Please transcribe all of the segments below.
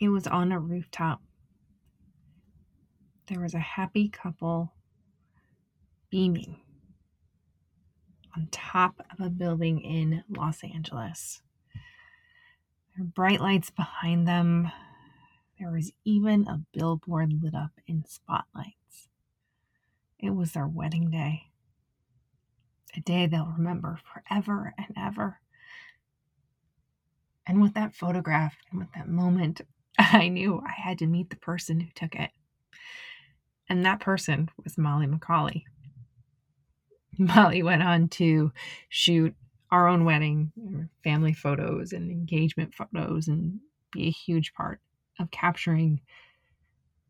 It was on a rooftop. There was a happy couple beaming on top of a building in Los Angeles. There were bright lights behind them. There was even a billboard lit up in spotlights. It was their wedding day. A day they'll remember forever and ever. And with that photograph and with that moment, I knew I had to meet the person who took it. And that person was Molly McCauley. Molly went on to shoot our own wedding, family photos, and engagement photos, and be a huge part of capturing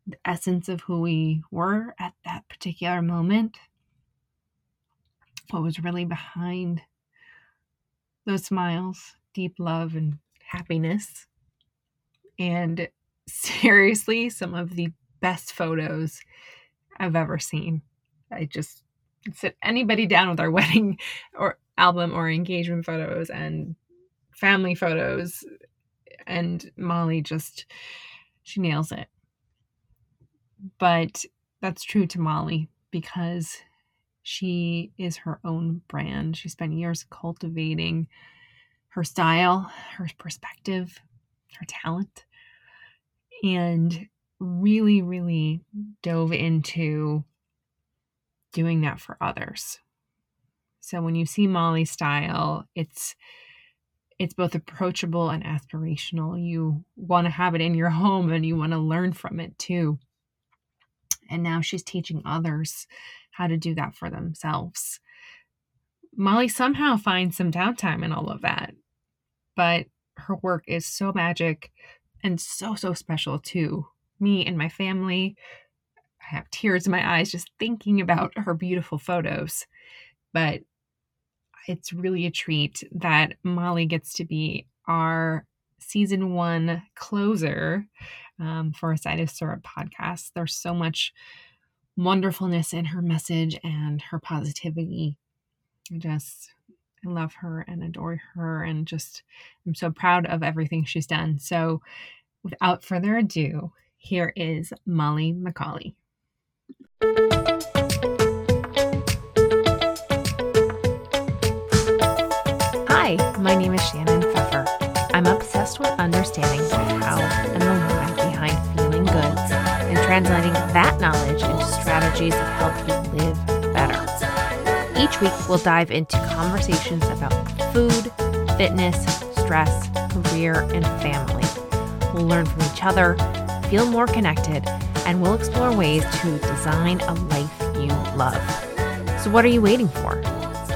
the essence of who we were at that particular moment. What was really behind those smiles, deep love, and happiness. And seriously, some of the best photos I've ever seen. I just sit anybody down with our wedding or album or engagement photos and family photos and Molly just she nails it. But that's true to Molly because she is her own brand. She spent years cultivating her style, her perspective, her talent, and really, really dove into doing that for others. So when you see Molly's style, it's it's both approachable and aspirational. You want to have it in your home and you want to learn from it too. And now she's teaching others how to do that for themselves. Molly somehow finds some downtime in all of that, but her work is so magic and so, so special to me and my family. I have tears in my eyes just thinking about her beautiful photos. But it's really a treat that Molly gets to be our season one closer um, for a Side of Syrup podcast. There's so much wonderfulness in her message and her positivity. Just I love her and adore her and just I'm so proud of everything she's done. So without further ado, here is Molly McCauley. Hi, my name is Shannon Pfeffer. I'm obsessed with understanding the how and the why behind feeling good and translating that knowledge into strategies that help you live. Each week, we'll dive into conversations about food, fitness, stress, career, and family. We'll learn from each other, feel more connected, and we'll explore ways to design a life you love. So, what are you waiting for?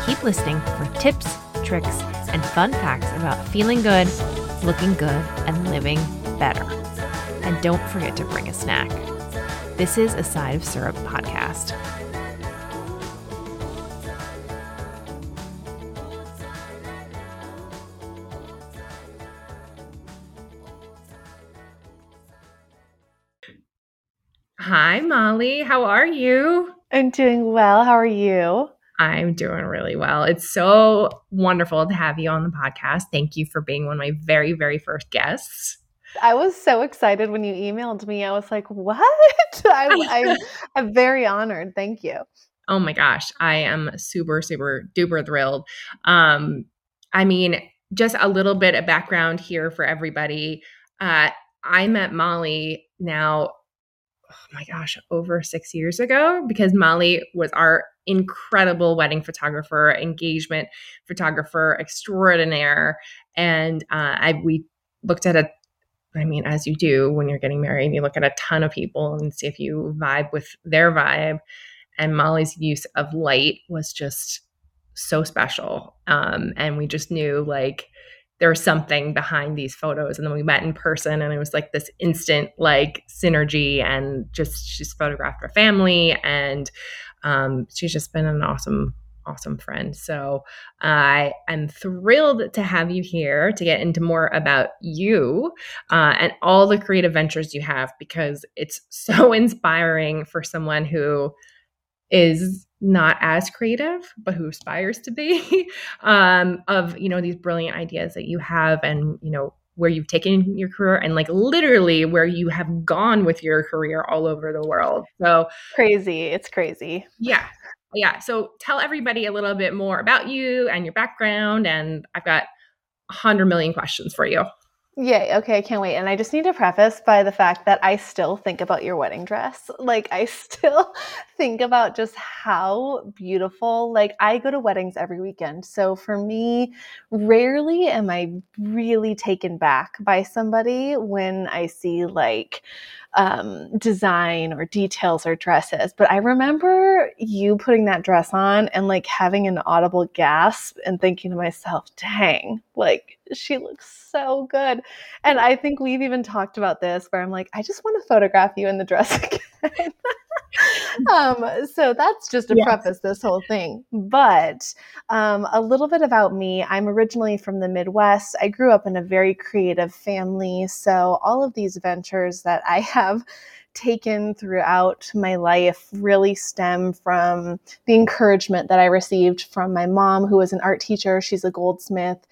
Keep listening for tips, tricks, and fun facts about feeling good, looking good, and living better. And don't forget to bring a snack. This is a Side of Syrup podcast. Hi, Molly. How are you? I'm doing well. How are you? I'm doing really well. It's so wonderful to have you on the podcast. Thank you for being one of my very, very first guests. I was so excited when you emailed me. I was like, what? I, am very honored. Thank you. Oh my gosh. I am super, super duper thrilled. Um, I mean, just a little bit of background here for everybody. Uh, I met Molly now oh my gosh, over six years ago because Molly was our incredible wedding photographer, engagement photographer extraordinaire. And uh, I, we looked at a I mean, as you do when you're getting married, you look at a ton of people and see if you vibe with their vibe. And Molly's use of light was just so special. Um, and we just knew like there was something behind these photos. And then we met in person and it was like this instant like synergy and just she's photographed her family and um, she's just been an awesome awesome friend. So i am thrilled to have you here to get into more about you uh, and all the creative ventures you have because it's so inspiring for someone who is not as creative but who aspires to be um, of you know these brilliant ideas that you have and you know where you've taken your career and like literally where you have gone with your career all over the world. So crazy. It's crazy. Yeah. Yeah. So tell everybody a little bit more about you and your background. And I've got a hundred million questions for you. Yay. Okay, I can't wait. And I just need to preface by the fact that I still think about your wedding dress. Like, I still think about just how beautiful. Like, I go to weddings every weekend. So for me, rarely am I really taken back by somebody when I see, like, um, design or details or dresses. But I remember you putting that dress on and like having an audible gasp and thinking to myself, dang, like she looks so good. And I think we've even talked about this where I'm like, I just want to photograph you in the dress again. um, so that's just to yes. preface this whole thing. But um, a little bit about me I'm originally from the Midwest. I grew up in a very creative family. So all of these ventures that I have taken throughout my life really stem from the encouragement that I received from my mom, who was an art teacher. She's a goldsmith.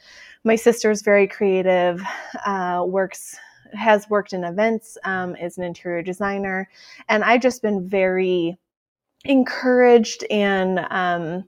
My sister's very creative, uh, works has worked in events, um, is an interior designer, and I've just been very encouraged and um,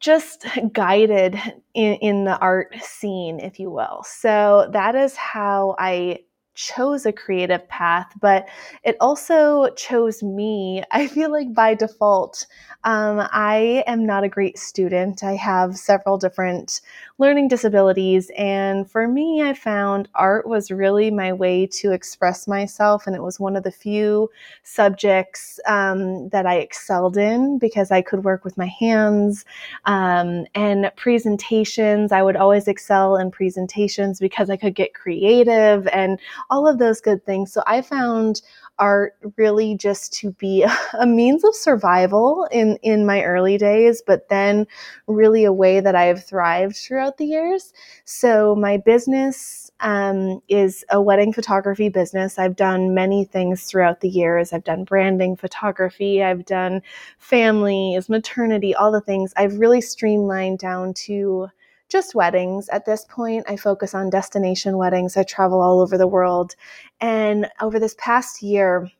just guided in, in the art scene, if you will. So that is how I chose a creative path, but it also chose me. I feel like by default, um, I am not a great student. I have several different learning disabilities. And for me, I found art was really my way to express myself. And it was one of the few subjects um, that I excelled in because I could work with my hands. Um, and presentations, I would always excel in presentations because I could get creative and all of those good things. So I found art really just to be a means of survival in in my early days but then really a way that I've thrived throughout the years so my business um, is a wedding photography business. I've done many things throughout the years. I've done branding photography, I've done families, maternity, all the things. I've really streamlined down to just weddings. At this point, I focus on destination weddings. I travel all over the world. And over this past year,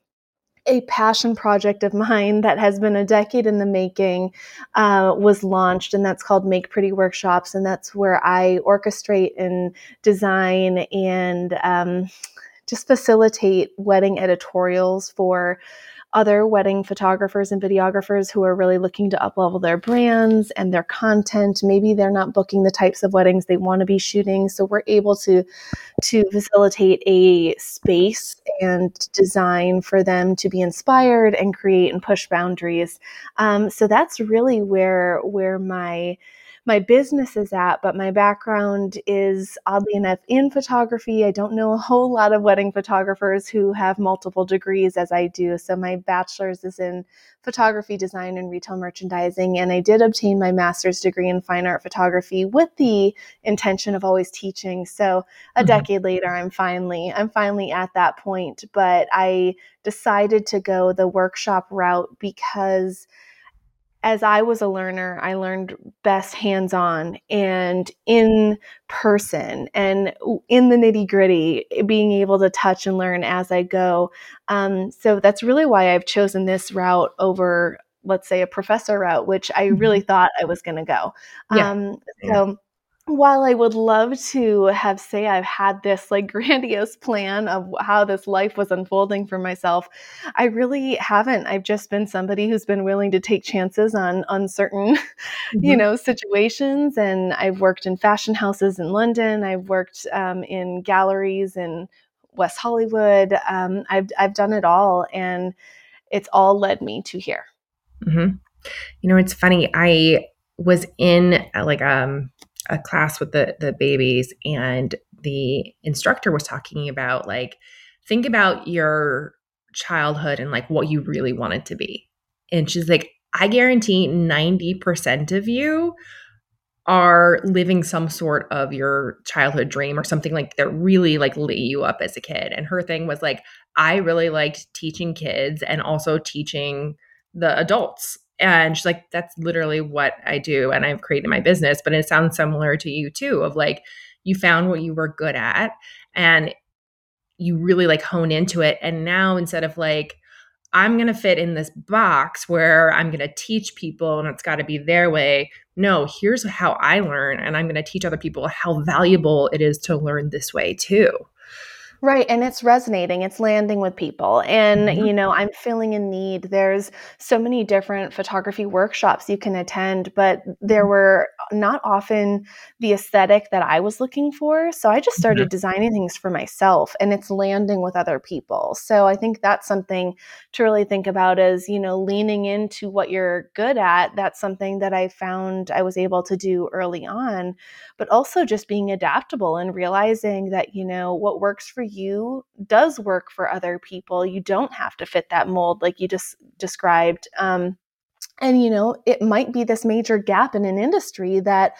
a passion project of mine that has been a decade in the making uh, was launched, and that's called Make Pretty Workshops. And that's where I orchestrate and design and um, just facilitate wedding editorials for other wedding photographers and videographers who are really looking to uplevel their brands and their content. Maybe they're not booking the types of weddings they want to be shooting, so we're able to to facilitate a space and design for them to be inspired and create and push boundaries. Um, so that's really where where my my business is at, but my background is oddly enough in photography. I don't know a whole lot of wedding photographers who have multiple degrees as I do. So my bachelor's is in photography design and retail merchandising and I did obtain my master's degree in fine art photography with the intention of always teaching. So a mm-hmm. decade later I'm finally I'm finally at that point, but I decided to go the workshop route because as I was a learner, I learned best hands on and in person and in the nitty gritty, being able to touch and learn as I go. Um, so that's really why I've chosen this route over, let's say, a professor route, which I really mm-hmm. thought I was going to go. Yeah. Um, so while I would love to have say I've had this like grandiose plan of how this life was unfolding for myself, I really haven't. I've just been somebody who's been willing to take chances on uncertain, mm-hmm. you know, situations. And I've worked in fashion houses in London. I've worked um, in galleries in West Hollywood. Um, I've I've done it all, and it's all led me to here. Mm-hmm. You know, it's funny. I was in uh, like um a class with the the babies and the instructor was talking about like think about your childhood and like what you really wanted to be. And she's like I guarantee 90% of you are living some sort of your childhood dream or something like that really like lit you up as a kid. And her thing was like, I really liked teaching kids and also teaching the adults and she's like, that's literally what I do. And I've created my business. But it sounds similar to you too, of like, you found what you were good at and you really like hone into it and now instead of like I'm going to fit in this box where I'm going to teach people and it's got to be their way. No, here's how I learn. And I'm going to teach other people how valuable it is to learn this way too. Right. And it's resonating, it's landing with people. And, mm-hmm. you know, I'm feeling a need. There's so many different photography workshops you can attend, but there mm-hmm. were not often the aesthetic that I was looking for. So I just started mm-hmm. designing things for myself and it's landing with other people. So I think that's something to really think about is, you know, leaning into what you're good at. That's something that I found I was able to do early on, but also just being adaptable and realizing that, you know, what works for you does work for other people. You don't have to fit that mold like you just described. Um, and you know, it might be this major gap in an industry that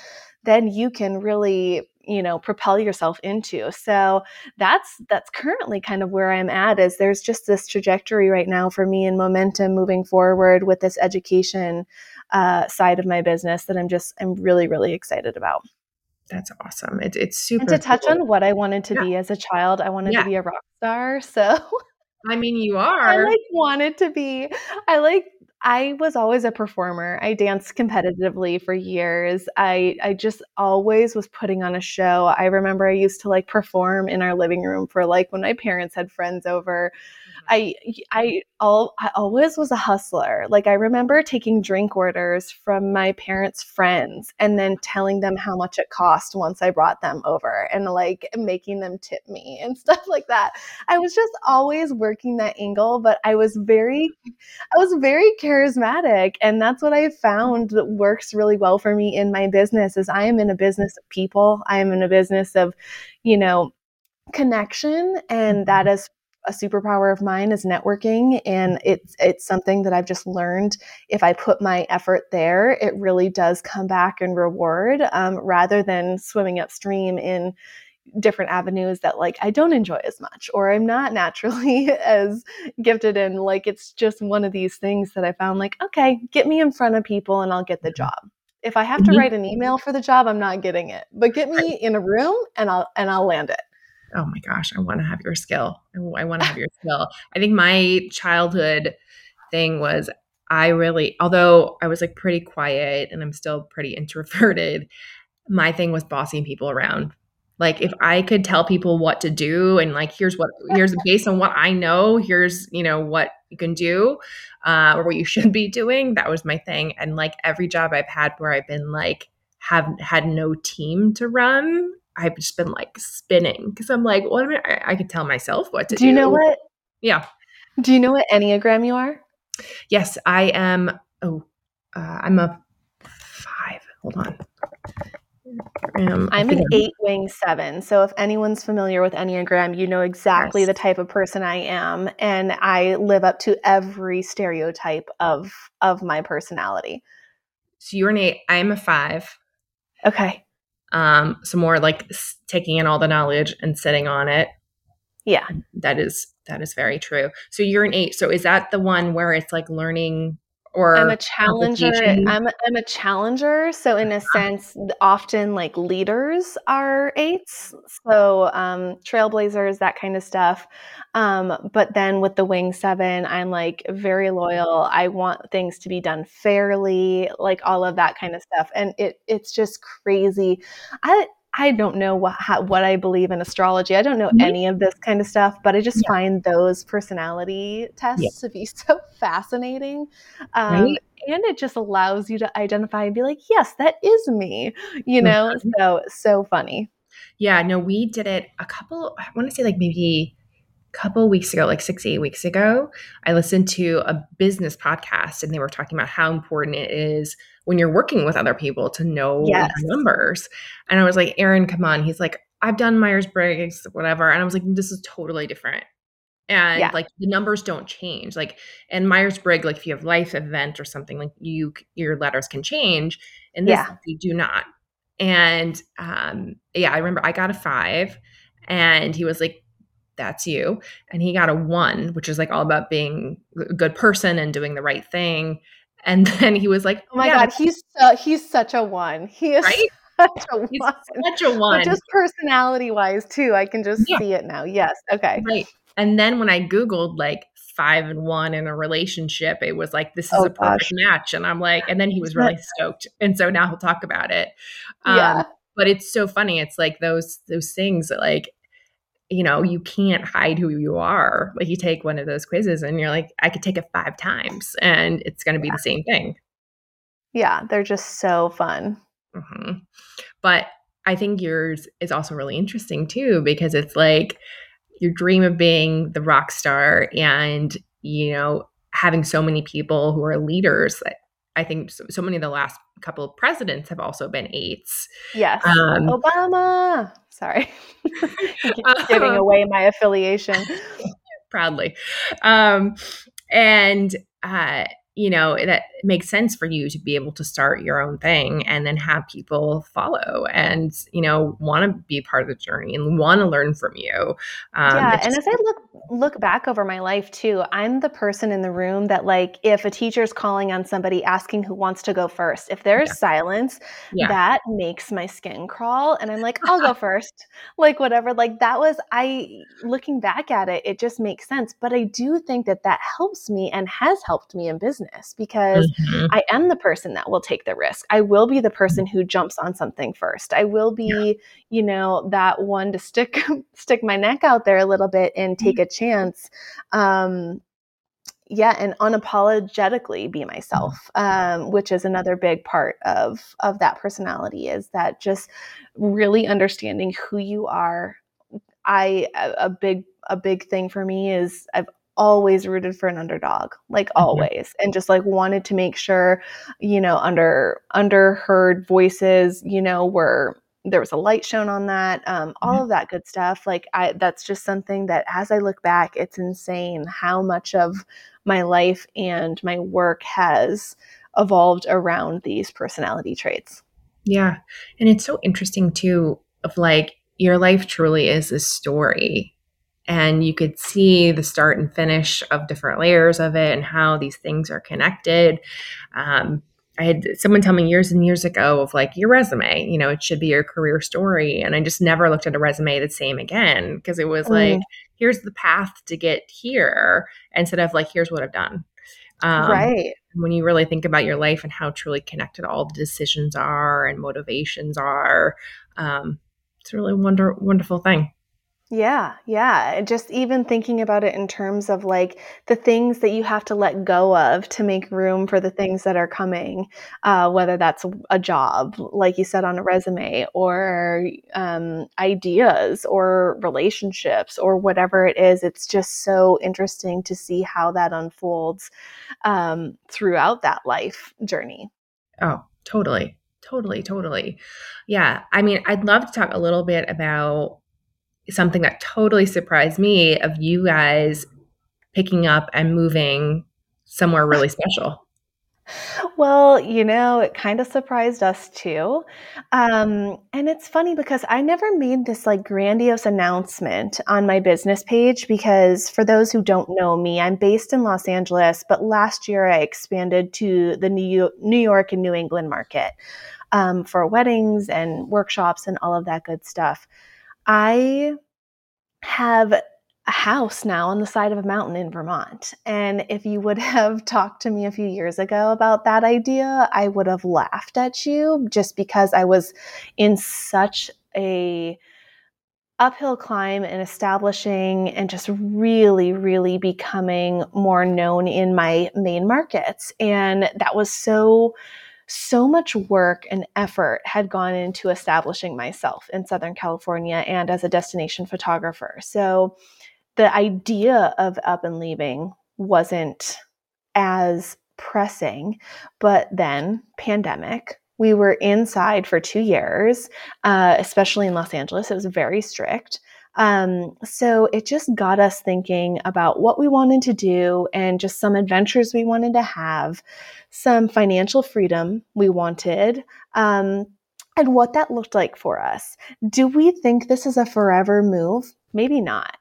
then you can really you know propel yourself into so that's that's currently kind of where i'm at is there's just this trajectory right now for me and momentum moving forward with this education uh, side of my business that i'm just i'm really really excited about that's awesome. It, it's super. And to touch cool. on what I wanted to yeah. be as a child, I wanted yeah. to be a rock star. So, I mean, you are. I like wanted to be. I like. I was always a performer. I danced competitively for years. I I just always was putting on a show. I remember I used to like perform in our living room for like when my parents had friends over. I I all I always was a hustler. Like I remember taking drink orders from my parents' friends and then telling them how much it cost once I brought them over and like making them tip me and stuff like that. I was just always working that angle, but I was very I was very charismatic and that's what I found that works really well for me in my business is I am in a business of people. I am in a business of, you know, connection and that mm-hmm. is a superpower of mine is networking and it's it's something that I've just learned if I put my effort there it really does come back and reward um, rather than swimming upstream in different avenues that like I don't enjoy as much or I'm not naturally as gifted in like it's just one of these things that I found like okay get me in front of people and I'll get the mm-hmm. job if I have to mm-hmm. write an email for the job I'm not getting it but get me in a room and I'll and I'll land it oh my gosh, I want to have your skill. I, want to have your skill. I think my childhood thing was I really, although I was like pretty quiet and I'm still pretty introverted, my thing was bossing people around. Like if I could tell people what to do and like here's what here's based on what I know, here's you know what you can do uh, or what you should be doing. That was my thing. And like every job I've had where I've been like have had no team to run, I've just been like spinning because I'm like, what am I? I, I could tell myself what to do. Do you know what? Yeah. Do you know what Enneagram you are? Yes, I am. Oh, uh, I'm a five. Hold on. Um, I'm an eight wing seven. So if anyone's familiar with Enneagram, you know exactly yes. the type of person I am. And I live up to every stereotype of of my personality. So you're an eight. I'm a five. Okay um, some more like taking in all the knowledge and sitting on it. Yeah, that is that is very true. So you're an eight. So is that the one where it's like learning or I'm a challenger. I'm a, I'm a challenger. So in a uh-huh. sense, often like leaders are eights. So um, trailblazers, that kind of stuff. Um, but then with the wing seven, I'm like very loyal. I want things to be done fairly, like all of that kind of stuff. And it it's just crazy. I I don't know what how, what I believe in astrology. I don't know mm-hmm. any of this kind of stuff, but I just yeah. find those personality tests yeah. to be so fascinating. Um, right? And it just allows you to identify and be like, yes, that is me, you know? Mm-hmm. So, so funny. Yeah, no, we did it a couple, I want to say like maybe a couple weeks ago, like six, eight weeks ago. I listened to a business podcast and they were talking about how important it is when you're working with other people to know yes. numbers. And I was like, Aaron, come on. He's like, I've done Myers Briggs, whatever. And I was like, this is totally different. And yeah. like the numbers don't change. Like, and Myers Briggs, like if you have life event or something, like you, your letters can change. And this, yeah. you do not. And um, yeah, I remember I got a five and he was like, that's you. And he got a one, which is like all about being a good person and doing the right thing. And then he was like, "Oh my yeah. god, he's he's such a one. He is right." such a He's one. such a one. But just personality wise too, I can just Yeah. see it now. Yes. Okay. Right. And then when I Googled like five and one in a relationship, it was like, this is Oh, a perfect gosh. match. And I'm like, and then he was really stoked. And so now he'll talk about it. Um, yeah. But it's so funny. It's like those, those things that like, you know, you can't hide who you are. Like you take one of those quizzes and you're like, I could take it five times and it's going to be the same thing. Yeah. They're just so fun. hmm But I think yours is also really interesting too because it's like your dream of being the rock star and you know having so many people who are leaders. That I think so, so many of the last couple of presidents have also been eights. Yes. Um, Obama. Sorry. Giving Um, away my affiliation. proudly. Um, and, uh, you know, that makes sense for you to be able to start your own thing and then have people follow and, you know, want to be part of the journey and want to learn from you. Um, yeah, and just- as I look look back over my life too, I'm the person in the room that like if a teacher's calling on somebody asking who wants to go first, if there's Yeah. silence, Yeah. that makes my skin crawl and I'm like, I'll go first. Like whatever, like that was I looking back at it, it just makes sense, but I do think that that helps me and has helped me in business because Mhm. I am the person that will take the risk. I will be the person who jumps on something first. I will be, you know, that one to stick stick my neck out there a little bit and take a chance. Um yeah, and unapologetically be myself, um, which is another big part of of that personality is that just really understanding who you are. I a, a big a big thing for me is I've always rooted for an underdog, like always, and just like wanted to make sure, you know, under underheard voices, you know, were there was a light shown on that, um, all Mhm. of that good stuff. Like I, that's just something that, as I look back, it's insane how much of my life and my work has evolved around these personality traits. Yeah. And it's so interesting too of like your life truly is a story. And you could see the start and finish of different layers of it and how these things are connected. Um, I had someone tell me years and years ago of like your resume, you know, it should be your career story. And I just never looked at a resume the same again because it was like, Mm. here's the path to get here instead of like, here's what I've done. Um, right. when you really think about your life and how truly connected all the decisions are and motivations are um, it's a really wonder wonderful thing Yeah, yeah. Just even thinking about it in terms of like the things that you have to let go of to make room for the things that are coming, uh, whether that's a job, like you said on a resume, or um, ideas, or relationships, or whatever it is. It's just so interesting to see how that unfolds um, throughout that life journey. oh totally totally totally yeah i mean i'd love to talk a little bit about something that totally surprised me of you guys picking up and moving somewhere really special Well, you know, it kind of surprised us too. Um, and it's funny because I never made this like grandiose announcement on my business page because for those who don't know me, I'm based in Los Angeles, but last year I expanded to the New York and New England market um, for weddings and workshops and all of that good stuff. I have a house now on the side of a mountain in Vermont. And if you would have talked to me a few years ago about that idea, I would have laughed at you just because I was in such a uphill climb in establishing and just really really becoming more known in my main markets and that was so so much work and effort had gone into establishing myself in Southern California and as a destination photographer. So the idea of up and leaving wasn't as pressing, but then pandemic. We were inside for two years, uh, especially in Los Angeles. It was very strict. Um, so it just got us thinking about what we wanted to do and just some adventures we wanted to have, some financial freedom we wanted, um, and what that looked like for us. Do we think this is a forever move? Maybe not,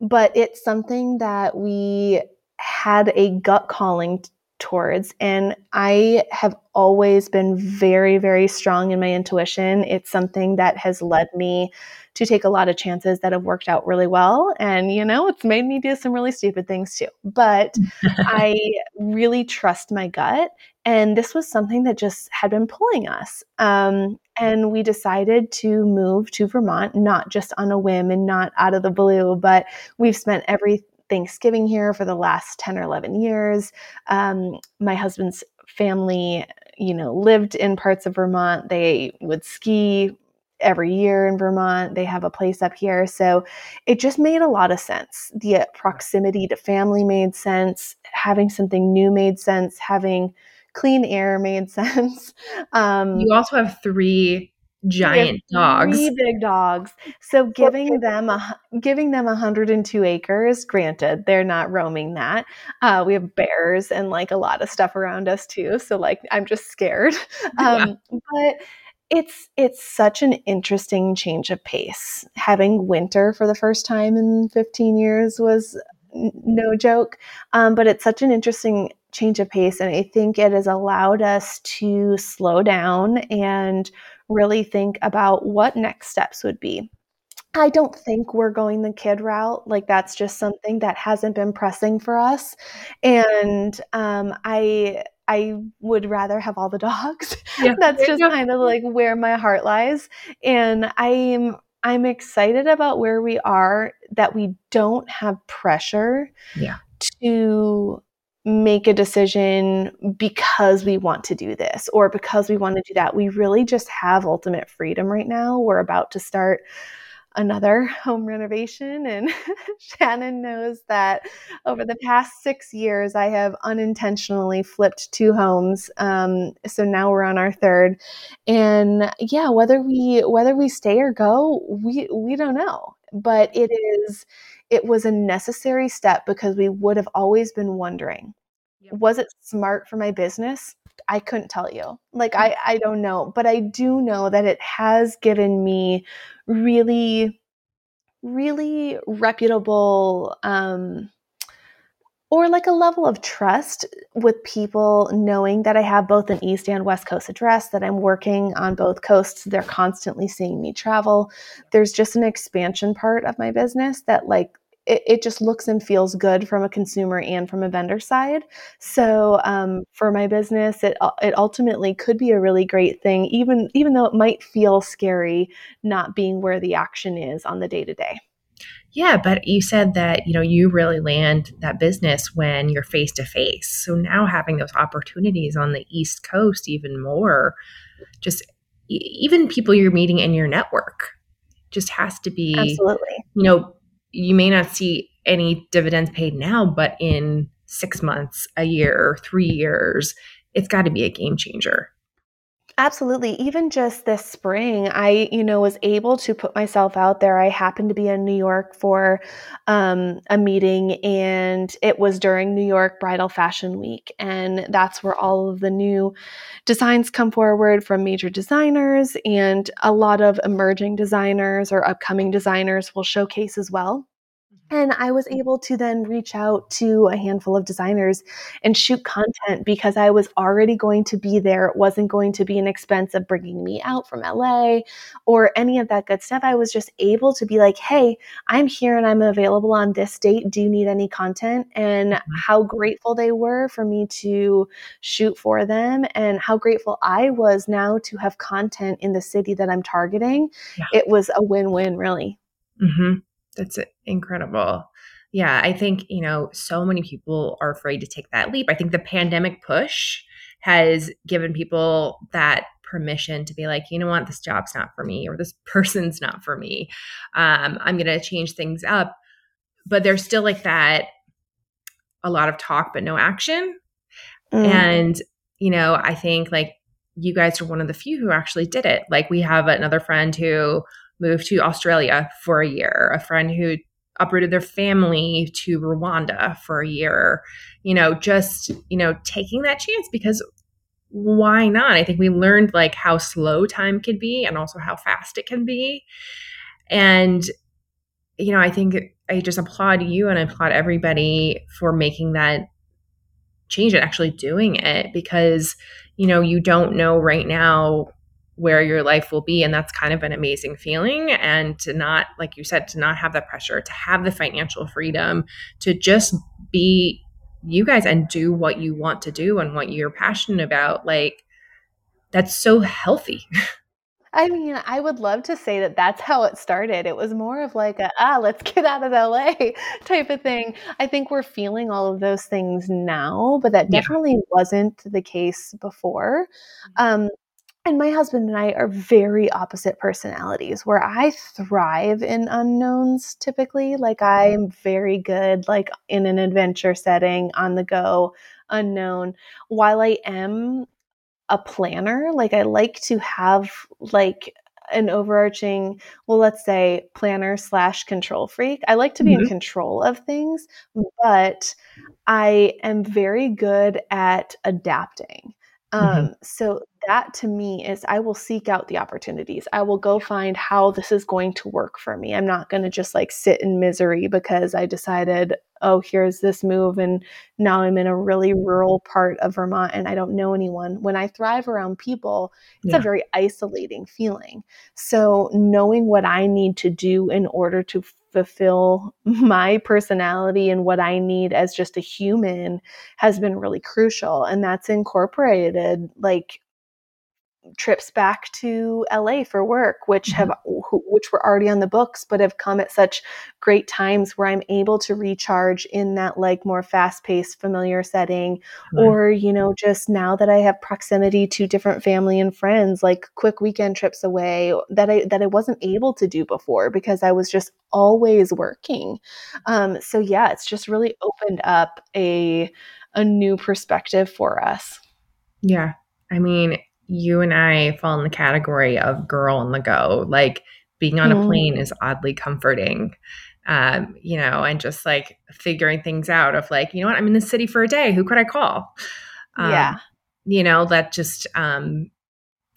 but it's something that we had a gut calling towards. And I have always been very, very strong in my intuition. It's something that has led me to take a lot of chances that have worked out really well. And, you know, it's made me do some really stupid things too. But I really trust my gut. And this was something that just had been pulling us. Um, and we decided to move to Vermont, not just on a whim and not out of the blue, but we've spent every Thanksgiving here for the last 10 or 11 years. Um, my husband's family, you know, lived in parts of Vermont. They would ski every year in Vermont. They have a place up here. So it just made a lot of sense. The proximity to family made sense. Having something new made sense. Having clean air made sense. Um, you also have three giant dogs three big dogs so giving them a giving them 102 acres granted they're not roaming that uh, we have bears and like a lot of stuff around us too so like i'm just scared um, yeah. but it's it's such an interesting change of pace. Having winter for the first time in 15 years was n- no joke, um, but it's such an interesting change of pace, and I think it has allowed us to slow down and really think about what next steps would be. I don't think we're going the kid route. Like that's just something that hasn't been pressing for us, and um, I I would rather have all the dogs. Yeah. That's just kind of like where my heart lies. And I'm I'm excited about where we are that we don't have pressure yeah. to make a decision because we want to do this or because we want to do that. We really just have ultimate freedom right now. We're about to start another home renovation. And Shannon knows that over the past six years, I have unintentionally flipped two homes. Um, so now we're on our third. And yeah, whether we whether we stay or go, we we don't know. But it is it was a necessary step because we would have always been wondering, yep. was it smart for my business? I couldn't tell you. Like I I don't know, but I do know that it has given me really really reputable um or like a level of trust with people knowing that I have both an East and West Coast address, that I'm working on both coasts. They're constantly seeing me travel. There's just an expansion part of my business that, like, it, it, just looks and feels good from a consumer and from a vendor side. So um, for my business, it it ultimately could be a really great thing, even even though it might feel scary not being where the action is on the day to day. Yeah, but you said that you know you really land that business when you're face to face. So now having those opportunities on the East Coast even more, just even people you're meeting in your network, just has to be absolutely you know you may not see any dividends paid now, but in six months, a year, three years, it's got to be a game changer. Absolutely. Even just this spring, I, you know, was able to put myself out there. I happened to be in New York for um, a meeting, and it was during New York Bridal Fashion Week. And that's where all of the new designs come forward from major designers, and a lot of emerging designers or upcoming designers will showcase as well. And I was able to then reach out to a handful of designers and shoot content because I was already going to be there. It wasn't going to be an expense of bringing me out from LA or any of that good stuff. I was just able to be like, hey, I'm here and I'm available on this date. Do you need any content? And mm-hmm. how grateful they were for me to shoot for them and how grateful I was now to have content in the city that I'm targeting. Yeah. It was a win win, really. Mm-hmm. That's incredible. Yeah, I think, you know, so many people are afraid to take that leap. I think the pandemic push has given people that permission to be like, you know what, this job's not for me or this person's not for me. Um, I'm going to change things up. But there's still like that a lot of talk, but no action. Mm. And, you know, I think like you guys are one of the few who actually did it. Like we have another friend who moved to Australia for a year, a friend who uprooted their family to Rwanda for a year, you know, just, you know, taking that chance because why not? I think we learned like how slow time can be and also how fast it can be. And, you know, I think I just applaud you and I applaud everybody for making that change and actually doing it because, you know, you don't know right now where your life will be. And that's kind of an amazing feeling. And to not, like you said, to not have that pressure, to have the financial freedom, to just be you guys and do what you want to do and what you're passionate about. Like, that's so healthy. I mean, I would love to say that that's how it started. It was more of like a, ah, let's get out of LA type of thing. I think we're feeling all of those things now, but that Yeah. definitely wasn't the case before. Um, and my husband and I are very opposite personalities where I thrive in unknowns typically. Like I'm very good like in an adventure setting, on the go, unknown. While I am a planner, like I like to have like an overarching, well, let's say planner slash control freak. I like to be in Mhm. control of things, but I am very good at adapting. Mhm. Um, so that to me is I will seek out the opportunities. I will go find how this is going to work for me. I'm not going to just like sit in misery because I decided, oh, here's this move and now I'm in a really rural part of Vermont and I don't know anyone. When I thrive around people, it's Yeah. a very isolating feeling. So knowing what I need to do in order to fulfill my personality and what I need as just a human has been really crucial. And that's incorporated like trips back to LA for work, which have which were already on the books, but have come at such great times where I'm able to recharge in that like more fast-paced, familiar setting, Right. or you know, just now that I have proximity to different family and friends, like quick weekend trips away that I that I wasn't able to do before because I was just always working. Um, so yeah, it's just really opened up a a new perspective for us. Yeah. I mean, you and I fall in the category of girl on the go. Like being on a Mm. plane is oddly comforting. Um, you know, and just like figuring things out of like, you know what, I'm in the city for a day. Who could I call? Um, yeah. You know, that just um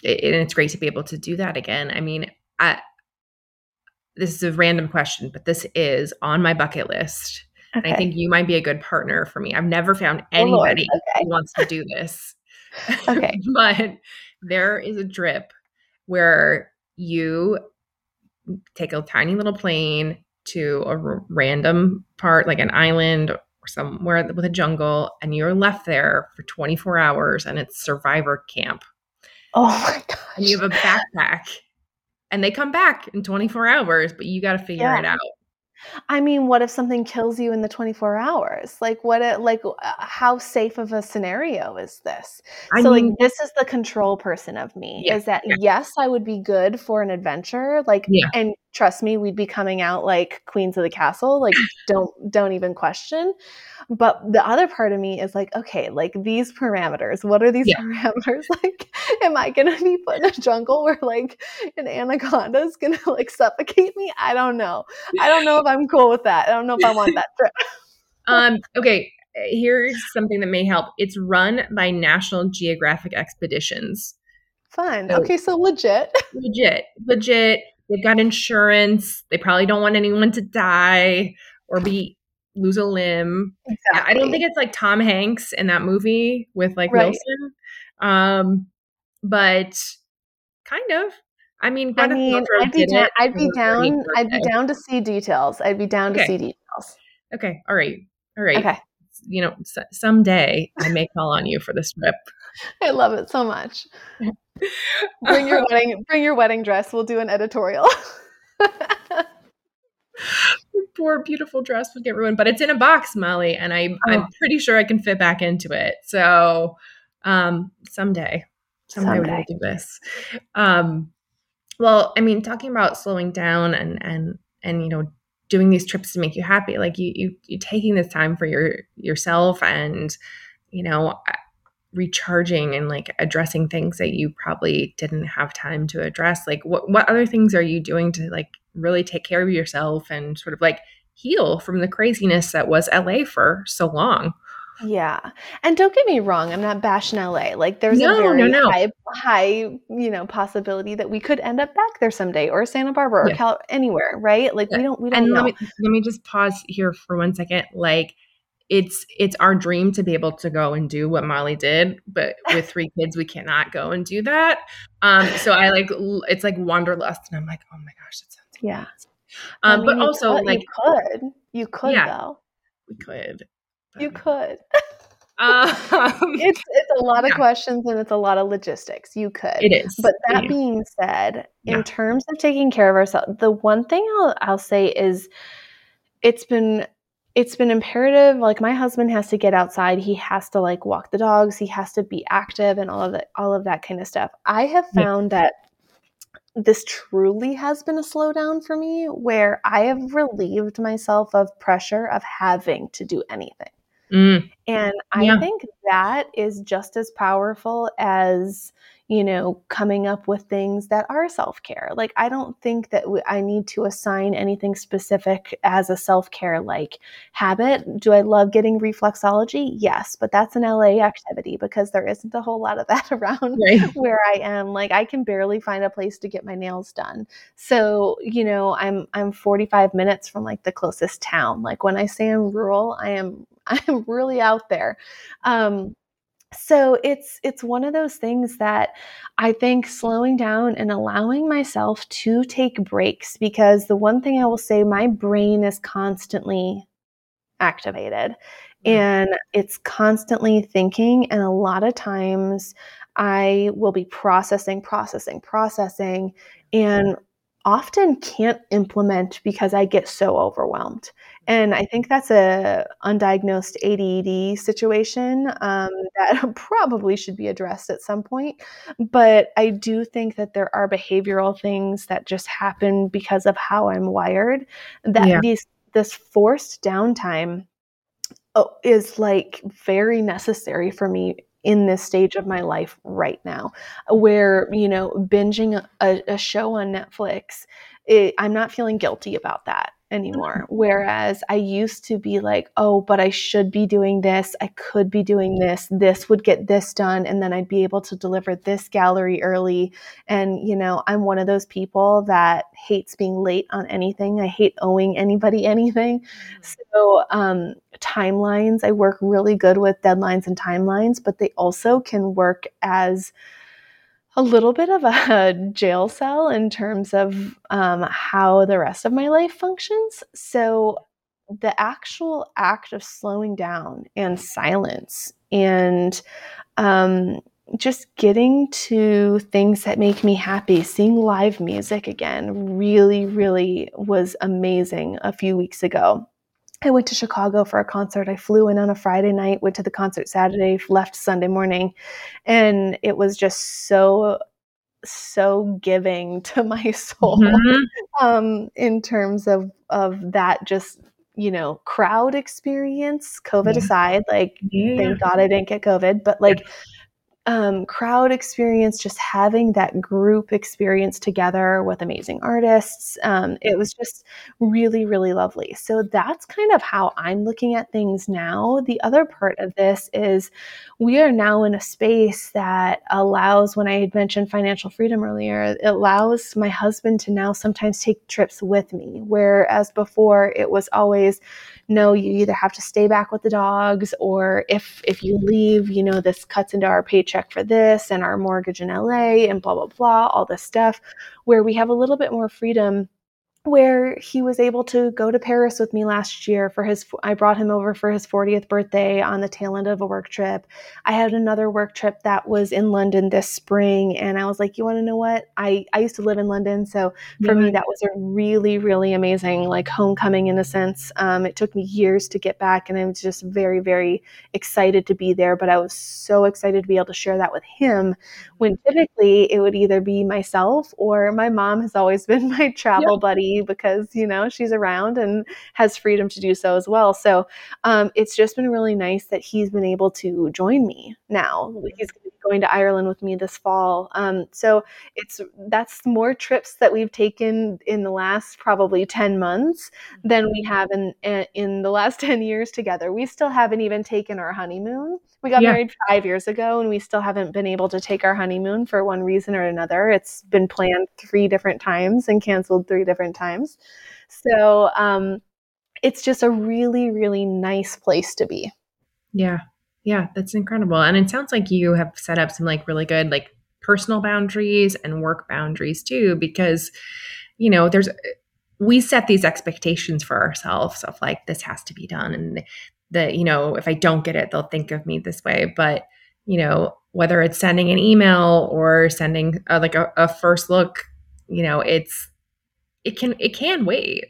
it, and it's great to be able to do that again. I mean, I this is a random question, but this is on my bucket list. And I think you might be a good partner for me. I've never found Oh, anybody Okay. who wants to do this. Okay. but there is a drip where you take a tiny little plane to a r- random part, like an island or somewhere with a jungle, and you're left there for 24 hours and it's survivor camp. Oh my god And you have a backpack. And they come back in 24 hours, but you got to figure Yeah. it out. I mean, what if something kills you in the 24 hours? Like what it, like uh, how safe of a scenario is this? I so mean, like this is the control person of me Yeah, is that yeah. yes, I would be good for an adventure like Yeah. and trust me, we'd be coming out like queens of the castle, like don't don't even question. But the other part of me is like, okay, like these parameters, what are these Yeah. parameters? Like am I going to be put in a jungle where like an anaconda is going to like suffocate me? I don't know. I don't know if I'm cool with that. I don't know if I want that trip. um, okay, here's something that may help. It's run by National Geographic Expeditions. Fun. So- Okay, so legit. legit, legit. They've got insurance. They probably don't want anyone to die or be lose a limb. I don't think it's like Tom Hanks in that movie with like Right. Wilson. Um, but kind of. I mean, I mean, I'd be. I'd be down. I'd be down to see details. I'd be down to see details. Okay, all right, all right. Okay, You know, s- someday I may call on you for this trip. I love it so much. Bring your wedding. Bring your wedding dress. We'll do an editorial. poor beautiful dress would get ruined but it's in a box molly and I, i'm Oh. pretty sure i can fit back into it so um someday someday, we'll do this um well i mean talking about slowing down and and and you know doing these trips to make you happy like you you you taking this time for your yourself and you know recharging and like addressing things that you probably didn't have time to address like what what other things are you doing to like really take care of yourself and sort of like heal from the craziness that was LA for so long. yeah, and don't get me wrong. I'm not bashing LA. Like, there's No, a very no, no. high, high, you know, possibility that we could end up back there someday, or Santa Barbara, or Yeah. Cal- anywhere, right? Like, we don't, we don't And know. let me let me just pause here for one second. Like it's it's our dream to be able to go and do what Molly did, but with three kids we cannot go and do that. Um, so I like it's like wanderlust, and I'm like, oh my gosh, that sounds yeah. Um, I mean, but also could, like you could, you could yeah, though. We could. You could. Um, it's it's a lot of yeah. questions and it's a lot of logistics. You could. It is. But that yeah. being said, in terms of taking care of ourselves, the one thing I'll I'll say is it's been it's been imperative like my husband has to get outside he has to like walk the dogs he has to be active and all of that all of that kind of stuff i have found yeah. that this truly has been a slowdown for me where i have relieved myself of pressure of having to do anything mm. and i yeah. think that is just as powerful as you know, coming up with things that are self care. Like, I don't think that I need to assign anything specific as a self care like habit. Do I love getting reflexology? Yes, but that's an LA activity because there isn't a whole lot of that around right. where I am. Like, I can barely find a place to get my nails done. So, you know, I'm I'm 45 minutes from like the closest town. Like when I say I'm rural, I am I'm really out there. Um, so it's it's one of those things that i think slowing down and allowing myself to take breaks because the one thing i will say my brain is constantly activated mm-hmm. and it's constantly thinking and a lot of times i will be processing processing processing and often can't implement because I get so overwhelmed. And I think that's a undiagnosed ADD situation um, that probably should be addressed at some point. But I do think that there are behavioral things that just happen because of how I'm wired. That yeah. these this forced downtime oh, is like very necessary for me in this stage of my life right now where you know binging a, a show on netflix it, i'm not feeling guilty about that anymore. Whereas I used to be like, oh, but I should be doing this. I could be doing this. This would get this done. And then I'd be able to deliver this gallery early. And, you know, I'm one of those people that hates being late on anything. I hate owing anybody anything. Mm-hmm. So, um, timelines, I work really good with deadlines and timelines, but they also can work as, a little bit of a jail cell in terms of um, how the rest of my life functions. So, the actual act of slowing down and silence and um, just getting to things that make me happy, seeing live music again really, really was amazing a few weeks ago. I went to Chicago for a concert. I flew in on a Friday night, went to the concert Saturday, left Sunday morning, and it was just so so giving to my soul mm-hmm. um, in terms of of that just you know crowd experience covid yeah. aside like yeah. thank god i didn't get covid but like yeah um, crowd experience, just having that group experience together with amazing artists. Um, it was just really, really lovely. So that's kind of how I'm looking at things now. The other part of this is we are now in a space that allows, when I had mentioned financial freedom earlier, it allows my husband to now sometimes take trips with me, whereas before it was always, no you either have to stay back with the dogs or if if you leave you know this cuts into our paycheck for this and our mortgage in LA and blah blah blah all this stuff where we have a little bit more freedom where he was able to go to Paris with me last year for his I brought him over for his 40th birthday on the tail end of a work trip. I had another work trip that was in London this spring and I was like, "You want to know what? I I used to live in London, so for yeah. me that was a really really amazing like homecoming in a sense. Um, it took me years to get back and I was just very very excited to be there, but I was so excited to be able to share that with him when typically it would either be myself or my mom has always been my travel buddy because you know she's around and has freedom to do so as well so um, it's just been really nice that he's been able to join me now he's going to Ireland with me this fall. Um, so it's that's more trips that we've taken in the last probably ten months than we have in in the last ten years together. We still haven't even taken our honeymoon. We got yeah. married five years ago, and we still haven't been able to take our honeymoon for one reason or another. It's been planned three different times and canceled three different times. So um, it's just a really, really nice place to be. Yeah. Yeah, that's incredible. And it sounds like you have set up some like really good like personal boundaries and work boundaries too because you know, there's we set these expectations for ourselves of like this has to be done and that you know, if I don't get it, they'll think of me this way, but you know, whether it's sending an email or sending a, like a, a first look, you know, it's it can it can wait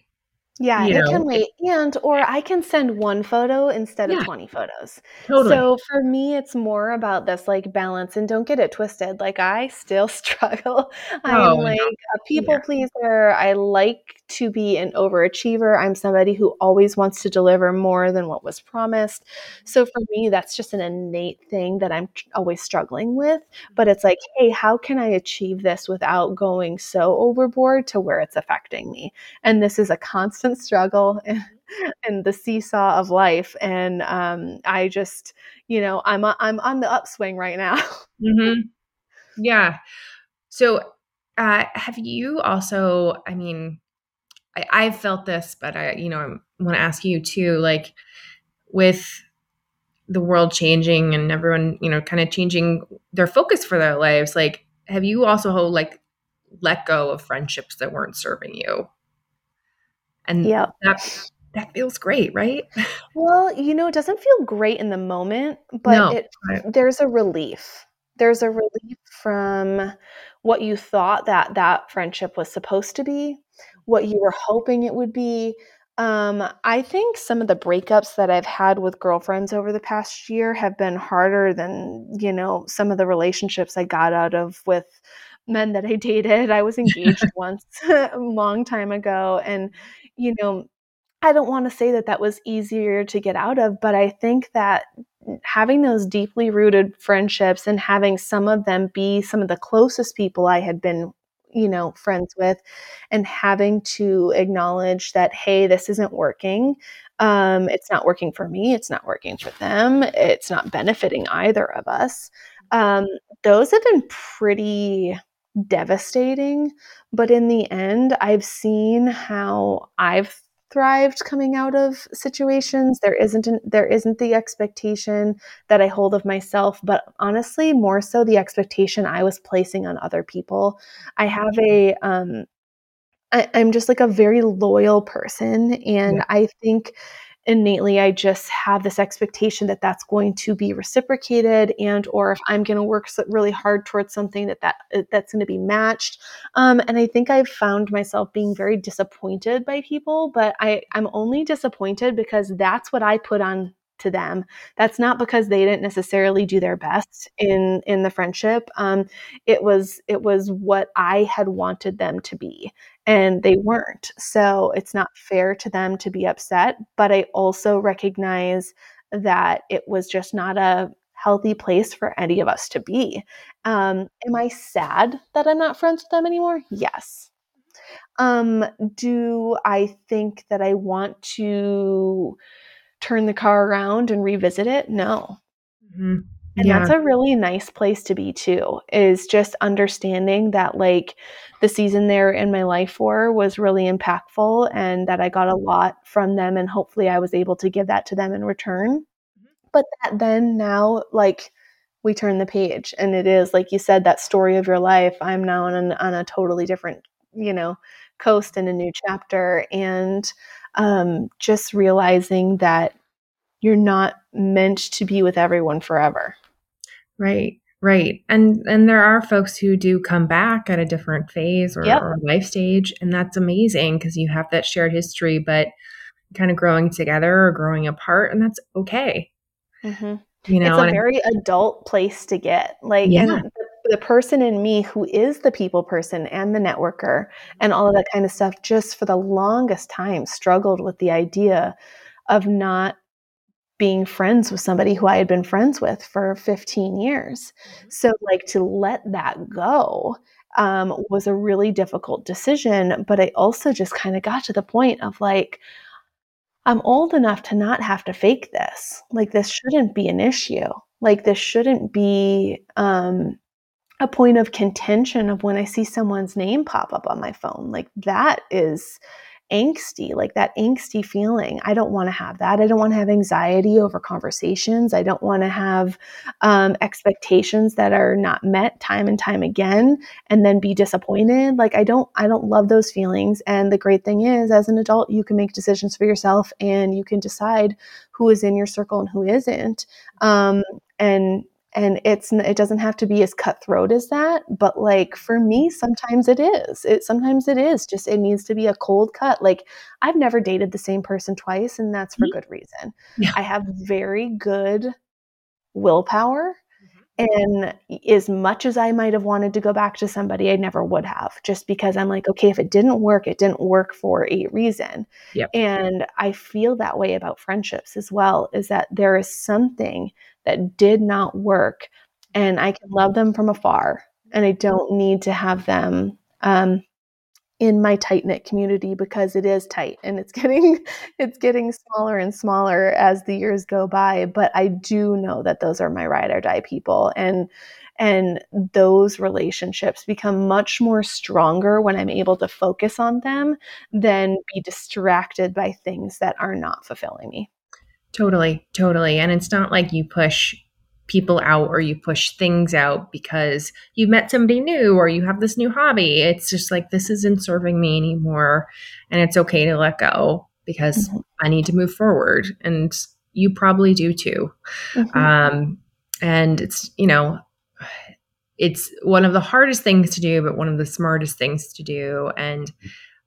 yeah, you it know, can wait. And or I can send one photo instead yeah, of 20 photos. Totally. So for me it's more about this like balance and don't get it twisted. Like I still struggle. I'm oh, like no. a people yeah. pleaser. I like to be an overachiever. I'm somebody who always wants to deliver more than what was promised. So for me that's just an innate thing that I'm always struggling with, but it's like, "Hey, how can I achieve this without going so overboard to where it's affecting me?" And this is a constant struggle and, the seesaw of life. And um, I just, you know, I'm I'm on the upswing right now. mm-hmm. Yeah. So, uh, have you also? I mean, I, I've felt this, but I, you know, I want to ask you too. Like, with the world changing and everyone, you know, kind of changing their focus for their lives, like, have you also like let go of friendships that weren't serving you? And yeah. that that feels great, right? Well, you know, it doesn't feel great in the moment, but no. it there's a relief. There's a relief from what you thought that that friendship was supposed to be, what you were hoping it would be. Um, I think some of the breakups that I've had with girlfriends over the past year have been harder than, you know, some of the relationships I got out of with men that I dated. I was engaged once a long time ago and you know, I don't want to say that that was easier to get out of, but I think that having those deeply rooted friendships and having some of them be some of the closest people I had been, you know, friends with, and having to acknowledge that, hey, this isn't working. Um, it's not working for me. It's not working for them. It's not benefiting either of us. Um, those have been pretty devastating. But in the end, I've seen how I've thrived coming out of situations. There isn't an, there isn't the expectation that I hold of myself, but honestly, more so the expectation I was placing on other people. I have a um, I, am just like a very loyal person, and yeah. I think innately i just have this expectation that that's going to be reciprocated and or if i'm going to work really hard towards something that, that uh, that's going to be matched. Um, and i think i've found myself being very disappointed by people but i i'm only disappointed because that's what i put on to them that's not because they didn't necessarily do their best in in the friendship um, it was it was what i had wanted them to be and they weren't. So it's not fair to them to be upset. But I also recognize that it was just not a healthy place for any of us to be. Um, am I sad that I'm not friends with them anymore? Yes. Um, do I think that I want to turn the car around and revisit it? No. Mm-hmm. And yeah. that's a really nice place to be too, is just understanding that like the season they're in my life for was really impactful and that I got a lot from them and hopefully I was able to give that to them in return. Mm-hmm. But that then now like we turn the page and it is like you said that story of your life. I'm now on, an, on a totally different, you know, coast in a new chapter and um, just realizing that you're not meant to be with everyone forever. Right. Right. And and there are folks who do come back at a different phase or, yep. or life stage and that's amazing because you have that shared history but kind of growing together or growing apart and that's okay. Mm-hmm. You know, it's a very adult place to get. Like yeah. the, the person in me who is the people person and the networker and all of that kind of stuff just for the longest time struggled with the idea of not being friends with somebody who I had been friends with for 15 years. Mm-hmm. So, like, to let that go um, was a really difficult decision. But I also just kind of got to the point of like, I'm old enough to not have to fake this. Like, this shouldn't be an issue. Like, this shouldn't be um, a point of contention of when I see someone's name pop up on my phone. Like, that is angsty, like that angsty feeling. I don't want to have that. I don't want to have anxiety over conversations. I don't want to have um, expectations that are not met time and time again, and then be disappointed. Like I don't, I don't love those feelings. And the great thing is, as an adult, you can make decisions for yourself, and you can decide who is in your circle and who isn't. Um, and and it's it doesn't have to be as cutthroat as that but like for me sometimes it is it sometimes it is just it needs to be a cold cut like i've never dated the same person twice and that's for mm-hmm. good reason yeah. i have very good willpower. And as much as i might have wanted to go back to somebody i never would have just because i'm like okay if it didn't work it didn't work for a reason yep. and i feel that way about friendships as well is that there is something that did not work and I can love them from afar and I don't need to have them um, in my tight knit community because it is tight and it's getting it's getting smaller and smaller as the years go by. But I do know that those are my ride or die people and and those relationships become much more stronger when I'm able to focus on them than be distracted by things that are not fulfilling me. Totally, totally. And it's not like you push people out or you push things out because you've met somebody new or you have this new hobby. It's just like, this isn't serving me anymore. And it's okay to let go because mm-hmm. I need to move forward. And you probably do too. Mm-hmm. Um, and it's, you know, it's one of the hardest things to do, but one of the smartest things to do. And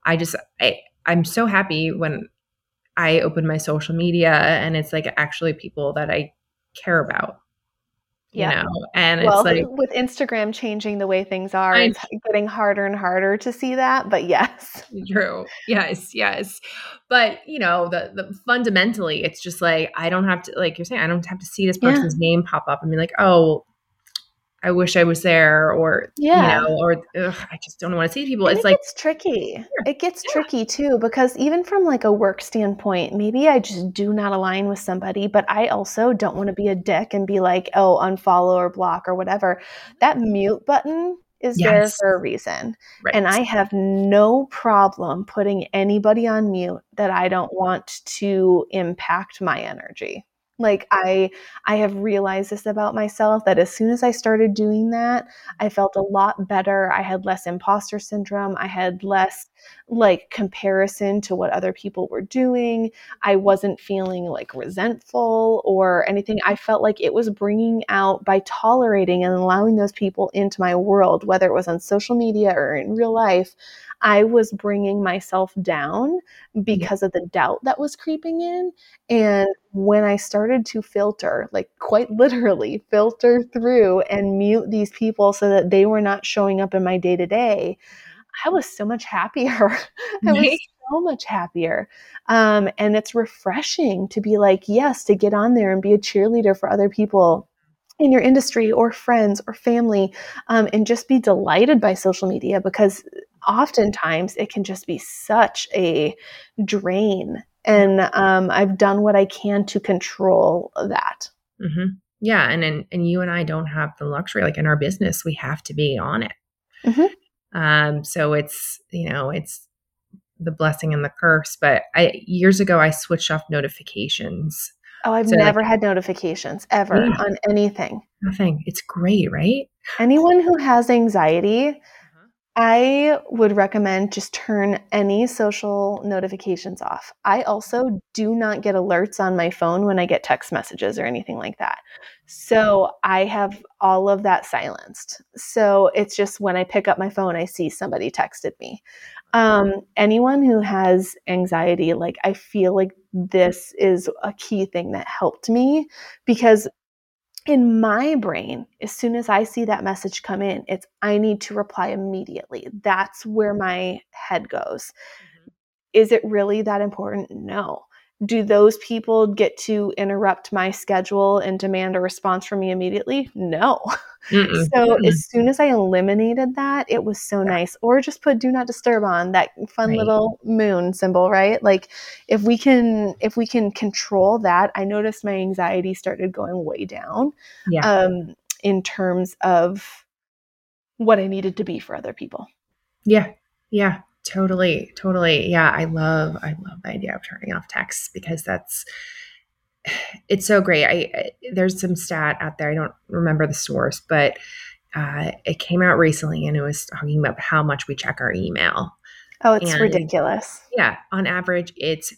I just, I, I'm so happy when I open my social media and it's like actually people that I care about. Yeah. You know, and well, it's like with Instagram changing the way things are, I'm, it's getting harder and harder to see that. But yes. True. Yes, yes. But you know, the the fundamentally it's just like I don't have to like you're saying, I don't have to see this person's yeah. name pop up and be like, oh, I wish I was there, or yeah, you know, or I just don't want to see people. And it's it like it's tricky. Yeah. It gets yeah. tricky too because even from like a work standpoint, maybe I just do not align with somebody, but I also don't want to be a dick and be like, oh, unfollow or block or whatever. That mute button is yes. there for a reason, right. and I have no problem putting anybody on mute that I don't want to impact my energy like i i have realized this about myself that as soon as i started doing that i felt a lot better. I had less imposter syndrome. I had less like comparison to what other people were doing. I wasn't feeling like resentful or anything. I felt like it was bringing out by tolerating and allowing those people into my world whether it was on social media or in real life I was bringing myself down because of the doubt that was creeping in. And when I started to filter, like quite literally filter through and mute these people so that they were not showing up in my day to day, I was so much happier. I was so much happier. Um, and it's refreshing to be like, yes, to get on there and be a cheerleader for other people in your industry or friends or family um, and just be delighted by social media because oftentimes it can just be such a drain and um, i've done what i can to control that mm-hmm. yeah and, and and you and i don't have the luxury like in our business we have to be on it mm-hmm. Um, so it's you know it's the blessing and the curse but i years ago i switched off notifications Oh, I've so never like, had notifications ever yeah, on anything. Nothing. It's great, right? Anyone who has anxiety. I would recommend just turn any social notifications off. I also do not get alerts on my phone when I get text messages or anything like that. So I have all of that silenced. So it's just when I pick up my phone, I see somebody texted me. Um, anyone who has anxiety, like I feel like this is a key thing that helped me because in my brain, as soon as I see that message come in, it's I need to reply immediately. That's where my head goes. Mm-hmm. Is it really that important? No do those people get to interrupt my schedule and demand a response from me immediately? No. Mm-mm. so Mm-mm. as soon as I eliminated that, it was so yeah. nice. Or just put do not disturb on that fun right. little moon symbol, right? Like if we can if we can control that, I noticed my anxiety started going way down. Yeah. Um in terms of what I needed to be for other people. Yeah. Yeah Totally, totally. Yeah, I love I love the idea of turning off texts because that's it's so great. I, I there's some stat out there. I don't remember the source, but uh, it came out recently and it was talking about how much we check our email. Oh, it's And- ridiculous. Yeah, on average, it's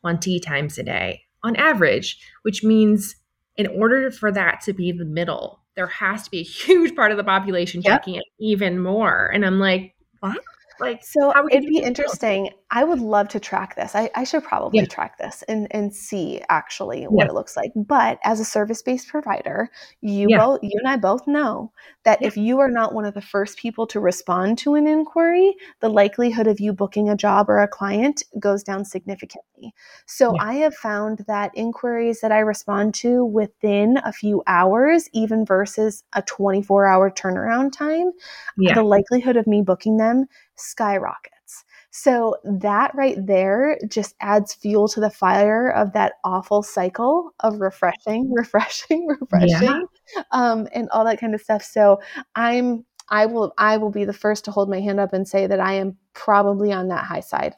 20 times a day on average, which means in order for that to be the middle, there has to be a huge part of the population Yep. checking it even more. And I'm like, what? Like, So how would you it'd be interesting. I would love to track this. I, I should probably Yeah. track this and, and see actually what Yeah. it looks like. But as a service-based provider, you Yeah. both you and I both know that if you are not one of the first people to respond to an inquiry, the likelihood of you booking a job or a client goes down significantly. So. I have found that inquiries that I respond to within a few hours, even versus a 24-hour turnaround time, the likelihood of me booking them skyrockets. So that right there just adds fuel to the fire of that awful cycle of refreshing, refreshing, refreshing, um, and all that kind of stuff. So I'm I will I will be the first to hold my hand up and say that I am probably on that high side.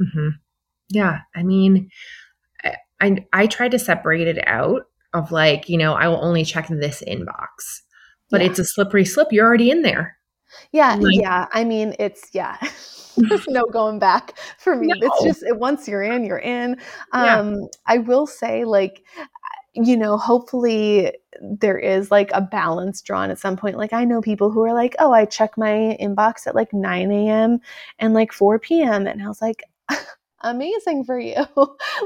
Mm-hmm. Yeah. I mean, I, I I tried to separate it out of like, you know, I will only check this inbox, but Yeah. it's a slippery slip. You're already in there. Yeah, Like- yeah. I mean, it's yeah. There's no going back for me. It's just once you're in, you're in. Yeah. Um, I will say, like, you know, hopefully there is like a balance drawn at some point. Like, I know people who are like, oh, I check my inbox at like 9 a.m. and like 4 p.m. And I was like, amazing for you.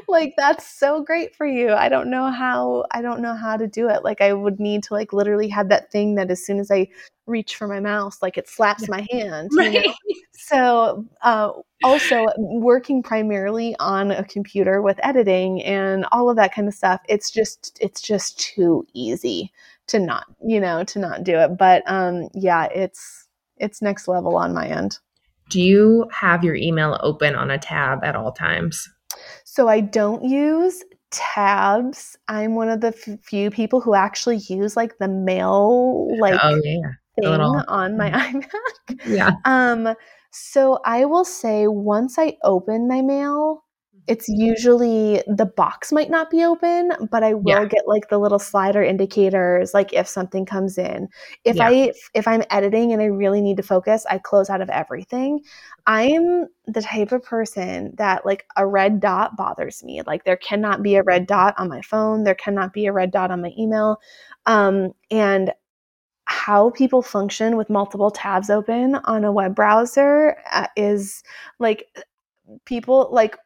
like, that's so great for you. I don't know how, I don't know how to do it. Like, I would need to like literally have that thing that as soon as I reach for my mouse, like it slaps Yeah. my hand. you know? So, uh, also working primarily on a computer with editing and all of that kind of stuff, it's just it's just too easy to not, you know, to not do it. But um, yeah, it's it's next level on my end. Do you have your email open on a tab at all times? So I don't use tabs. I'm one of the f- few people who actually use like the mail like oh yeah, thing on my iMac. yeah. Um, so I will say once I open my mail, it's usually the box might not be open, but I will Yeah. get like the little slider indicators, like if something comes in. If Yeah. I if I'm editing and I really need to focus, I close out of everything. I'm the type of person that like a red dot bothers me. Like there cannot be a red dot on my phone. There cannot be a red dot on my email. Um, and how people function with multiple tabs open on a web browser uh, is like people like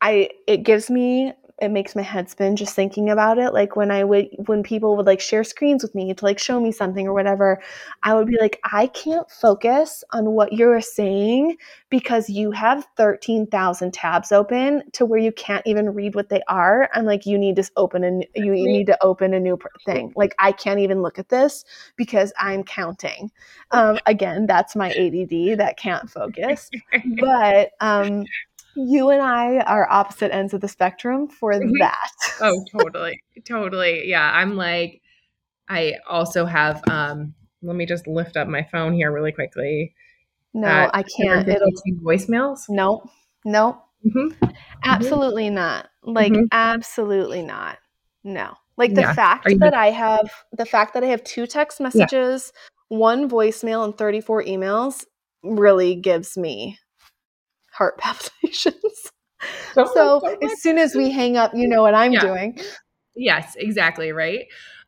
I it gives me it makes my head spin just thinking about it. Like when I would when people would like share screens with me to like show me something or whatever I would be like I can't focus on what you're saying because you have 13,000 tabs open to where you can't even read what they are. I'm like you need to open a you, you need to open a new thing. Like I can't even look at this because I'm counting. Um, again that's my ADD that can't focus. But um, you and I are opposite ends of the spectrum for Mhm. that. oh, totally. Totally. Yeah. I'm like, I also have, um, let me just lift up my phone here really quickly. No, Uh, I can't. It'll 152 voicemails. no, no, Mhm. absolutely not. Like Mhm. absolutely not. No. Like the Yeah. fact that I have the fact that I have two text messages, one voicemail, and 34 emails really gives me heart palpitations. so as soon as we hang up, you know what I'm Yeah. doing. Yes, exactly. Right.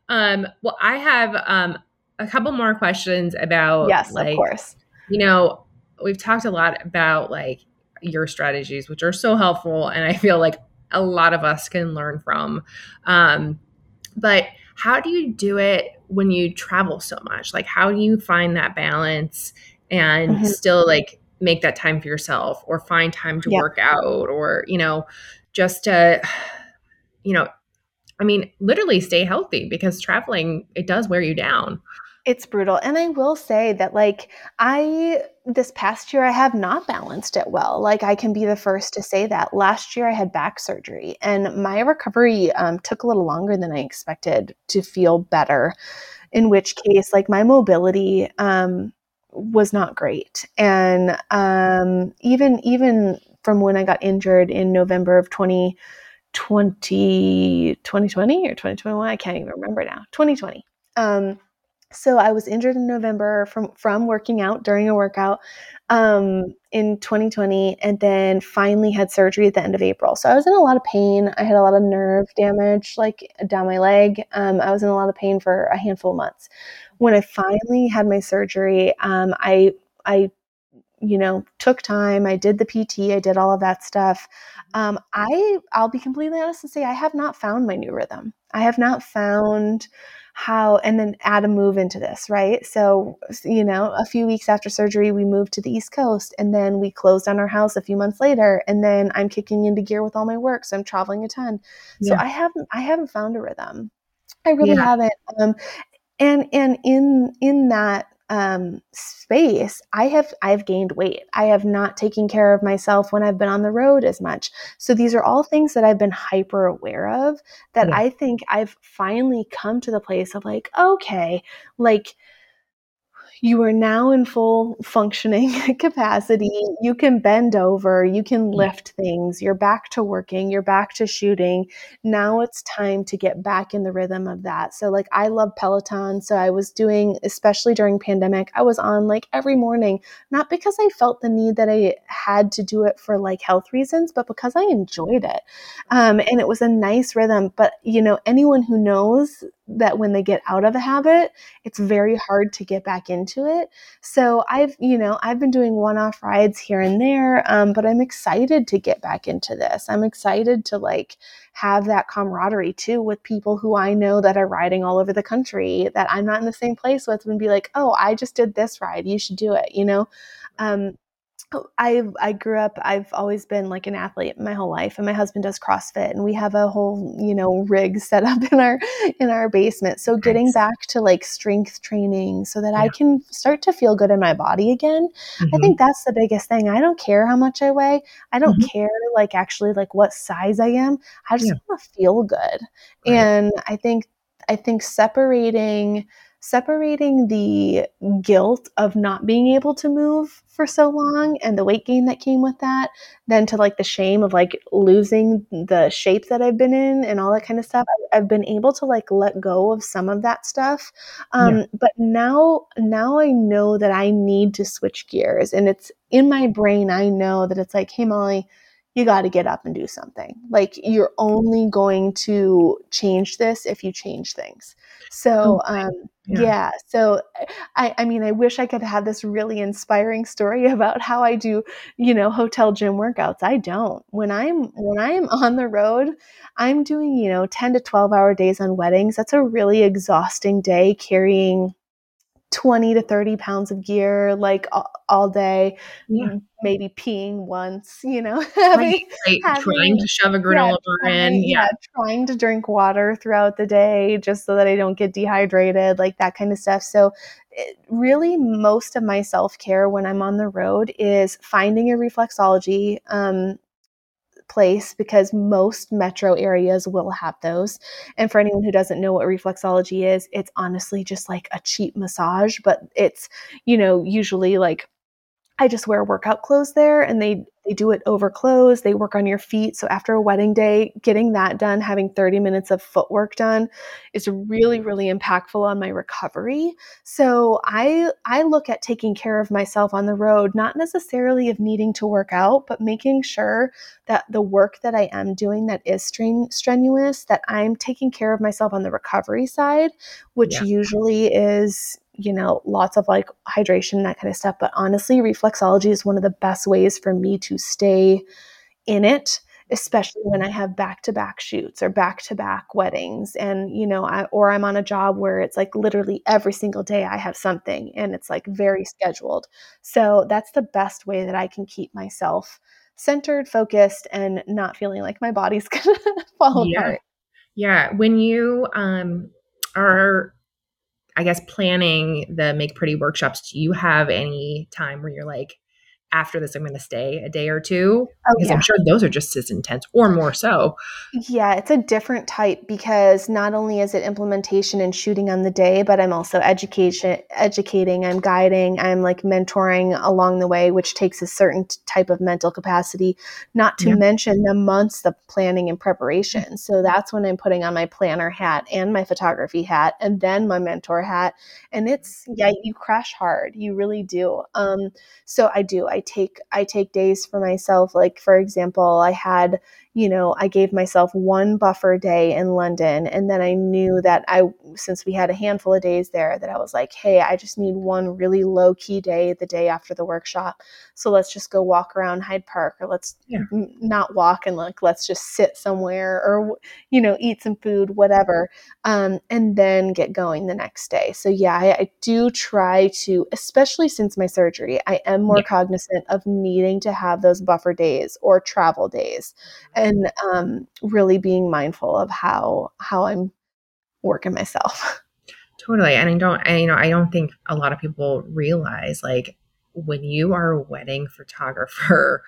Um, well, I have um, a couple more questions about, yes, like, of course. you know, we've talked a lot about like your strategies, which are so helpful. And I feel like a lot of us can learn from. Um, but how do you do it when you travel so much? Like, how do you find that balance and Mhm. still like make that time for yourself or find time to Yep. work out or, you know, just to, you know, I mean, literally stay healthy because traveling, it does wear you down. It's brutal. And I will say that, like, I, this past year, I have not balanced it well. Like, I can be the first to say that. Last year, I had back surgery, and my recovery um, took a little longer than I expected to feel better. In which case, like, my mobility um, was not great. And um, even even from when I got injured in November of 2020, 2020 or 2021, I can't even remember now. 2020. Um, so I was injured in November from from working out during a workout um, in 2020, and then finally had surgery at the end of April. So I was in a lot of pain. I had a lot of nerve damage, like down my leg. Um, I was in a lot of pain for a handful of months. When I finally had my surgery, um, I I you know took time. I did the PT. I did all of that stuff. Um, I I'll be completely honest and say I have not found my new rhythm. I have not found how and then add a move into this right so you know a few weeks after surgery we moved to the east coast and then we closed on our house a few months later and then i'm kicking into gear with all my work so i'm traveling a ton yeah. so i haven't i haven't found a rhythm i really yeah. haven't um and and in in that um, space, I have I've gained weight. I have not taken care of myself when I've been on the road as much. So these are all things that I've been hyper aware of that yeah. I think I've finally come to the place of like, okay, like you are now in full functioning capacity. You can bend over, you can lift things, you're back to working, you're back to shooting. Now it's time to get back in the rhythm of that. So like I love Peloton, so I was doing especially during pandemic, I was on like every morning, not because I felt the need that I had to do it for like health reasons, but because I enjoyed it. Um, and it was a nice rhythm, but you know, anyone who knows that when they get out of a habit, it's very hard to get back into it. So I've, you know, I've been doing one off rides here and there, um, but I'm excited to get back into this. I'm excited to like have that camaraderie too with people who I know that are riding all over the country that I'm not in the same place with and be like, oh, I just did this ride. You should do it, you know? Um, I I grew up. I've always been like an athlete my whole life, and my husband does CrossFit, and we have a whole you know rig set up in our in our basement. So getting nice. back to like strength training, so that yeah. I can start to feel good in my body again. Mm-hmm. I think that's the biggest thing. I don't care how much I weigh. I don't mm-hmm. care like actually like what size I am. I just yeah. want to feel good, right. and I think I think separating separating the guilt of not being able to move for so long and the weight gain that came with that, then to like the shame of like losing the shape that I've been in and all that kind of stuff. I've been able to like let go of some of that stuff. Um, yeah. But now, now I know that I need to switch gears and it's in my brain. I know that it's like, hey, Molly, you got to get up and do something. Like you're only going to change this if you change things. So, um, yeah. yeah. So, I, I mean, I wish I could have this really inspiring story about how I do, you know, hotel gym workouts. I don't. When I'm when I'm on the road, I'm doing, you know, 10 to 12 hour days on weddings. That's a really exhausting day carrying 20 to 30 pounds of gear like all, all day yeah. maybe peeing once you know having, right, having, trying to shove a granola yeah, bar in yeah. yeah trying to drink water throughout the day just so that i don't get dehydrated like that kind of stuff so it, really most of my self-care when i'm on the road is finding a reflexology um, place because most metro areas will have those. And for anyone who doesn't know what reflexology is, it's honestly just like a cheap massage, but it's, you know, usually like I just wear workout clothes there and they they do it over clothes. They work on your feet. So after a wedding day, getting that done, having 30 minutes of footwork done is really, mm-hmm. really impactful on my recovery. So I I look at taking care of myself on the road, not necessarily of needing to work out, but making sure that the work that I am doing that is stren- strenuous, that I'm taking care of myself on the recovery side, which yeah. usually is you know, lots of like hydration, that kind of stuff. But honestly, reflexology is one of the best ways for me to stay in it, especially when I have back to back shoots or back to back weddings. And, you know, I, or I'm on a job where it's like literally every single day I have something and it's like very scheduled. So that's the best way that I can keep myself centered, focused, and not feeling like my body's to fall yeah. apart. Yeah. When you um, are I guess planning the make pretty workshops, do you have any time where you're like, after this, I'm going to stay a day or two Oh, because yeah. I'm sure those are just as intense or more so. Yeah, it's a different type because not only is it implementation and shooting on the day, but I'm also education educating, I'm guiding, I'm like mentoring along the way, which takes a certain type of mental capacity, not to Yeah. mention the months of planning and preparation. So that's when I'm putting on my planner hat and my photography hat and then my mentor hat. And it's yeah, you crash hard. You really do. Um so I do. I take I take days for myself. Like for example, I had you know, I gave myself one buffer day in London. And then I knew that I, since we had a handful of days there, that I was like, hey, I just need one really low key day the day after the workshop. So let's just go walk around Hyde Park or let's Yeah. not walk and like, let's just sit somewhere or, you know, eat some food, whatever. Um, and then get going the next day. So yeah, I, I do try to, especially since my surgery, I am more Yeah. cognizant of needing to have those buffer days or travel days and um, really being mindful of how how I'm working myself. Totally. And I don't, and, you know, I don't think a lot of people realize like when you are a wedding photographer,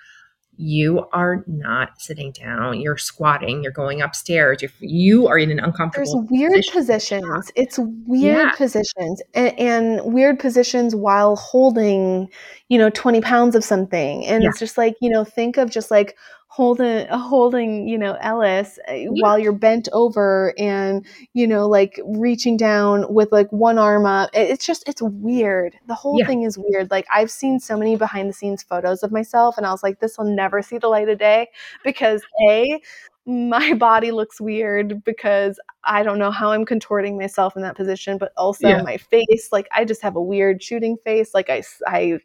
you are not sitting down, you're squatting, you're going upstairs, you're, you are in an uncomfortable. There's weird position. positions. It's weird Yeah. positions and, and weird positions while holding, you know, 20 pounds of something. And Yeah. it's just like, you know, think of just like holding, holding, you know, Ellis uh, while you're bent over and, you know, like reaching down with like one arm up. It's just, it's weird. The whole Yeah. thing is weird. Like I've seen so many behind the scenes photos of myself and I was like, this will never see the light of day because A, my body looks weird because I don't know how I'm contorting myself in that position, but also Yeah. my face. Like I just have a weird shooting face. Like I, I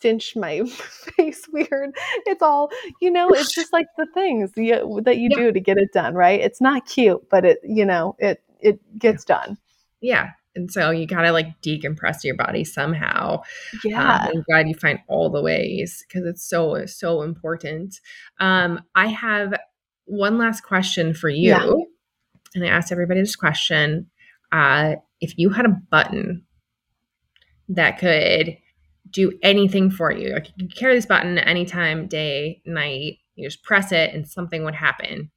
cinch my face weird. It's all, you know, it's just like the things you, that you Yeah. do to get it done, right? It's not cute, but it, you know, it, it gets done. Yeah. And so you got to like decompress your body somehow. Yeah. Um, I'm glad you find all the ways because it's so, so important. Um, I have one last question for you. Yeah. And I asked everybody this question. Uh, if you had a button that could do anything for you, like you could carry this button anytime, day, night, you just press it and something would happen,